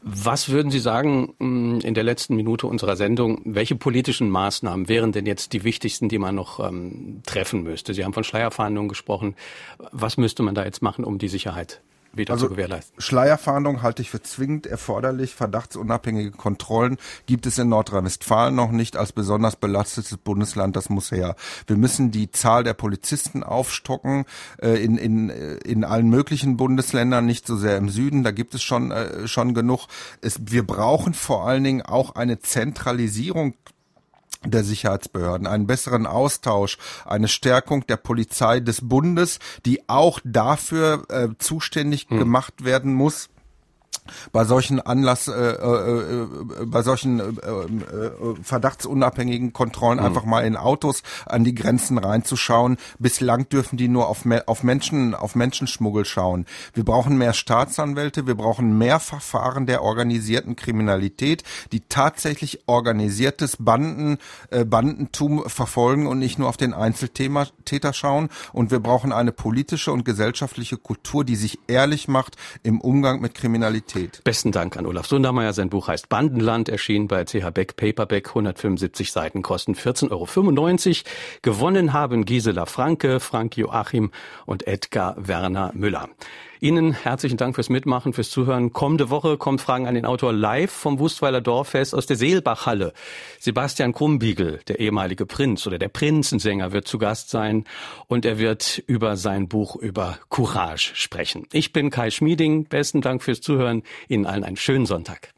S2: Was würden Sie sagen mm, in der letzten Minute unserer Sendung? Welche politischen Maßnahmen wären denn jetzt die wichtigsten, die man noch ähm, treffen müsste? Sie haben von Schleierfahndungen gesprochen. Was müsste man da jetzt machen, um die Sicherheit wieder
S3: also
S2: zu gewährleisten.
S3: Schleierfahndung halte ich für zwingend erforderlich. Verdachtsunabhängige Kontrollen gibt es in Nordrhein-Westfalen noch nicht als besonders belastetes Bundesland. Das muss her. Wir müssen die Zahl der Polizisten aufstocken äh, in, in, äh, in allen möglichen Bundesländern, nicht so sehr im Süden. Da gibt es schon, äh, schon genug. Es, wir brauchen vor allen Dingen auch eine Zentralisierung der Sicherheitsbehörden, einen besseren Austausch, eine Stärkung der Polizei des Bundes, die auch dafür äh, zuständig hm. gemacht werden muss, bei solchen Anlass, äh, äh, äh, bei solchen äh, äh, verdachtsunabhängigen Kontrollen mhm. einfach mal in Autos an die Grenzen reinzuschauen. Bislang dürfen die nur auf, auf Menschen, auf Menschenschmuggel schauen. Wir brauchen mehr Staatsanwälte, wir brauchen mehr Verfahren der organisierten Kriminalität, die tatsächlich organisiertes Banden, äh, Bandentum verfolgen und nicht nur auf den Einzeltäter schauen. Und wir brauchen eine politische und gesellschaftliche Kultur, die sich ehrlich macht im Umgang mit Kriminalität.
S2: Qualität. Besten Dank an Olaf Sundermeier. Sein Buch heißt Bandenland, erschienen bei CH Beck Paperback, 175 Seiten, kosten 14,95 Euro. Gewonnen haben Gisela Franke, Frank Joachim und Edgar Werner Müller. Ihnen herzlichen Dank fürs Mitmachen, fürs Zuhören. Kommende Woche kommt Fragen an den Autor live vom Wustweiler Dorffest aus der Seelbachhalle. Sebastian Krumbiegel, der ehemalige Prinz oder der Prinzensänger, wird zu Gast sein und er wird über sein Buch über Courage sprechen. Ich bin Kai Schmieding. Besten Dank fürs Zuhören. Ihnen allen einen schönen Sonntag.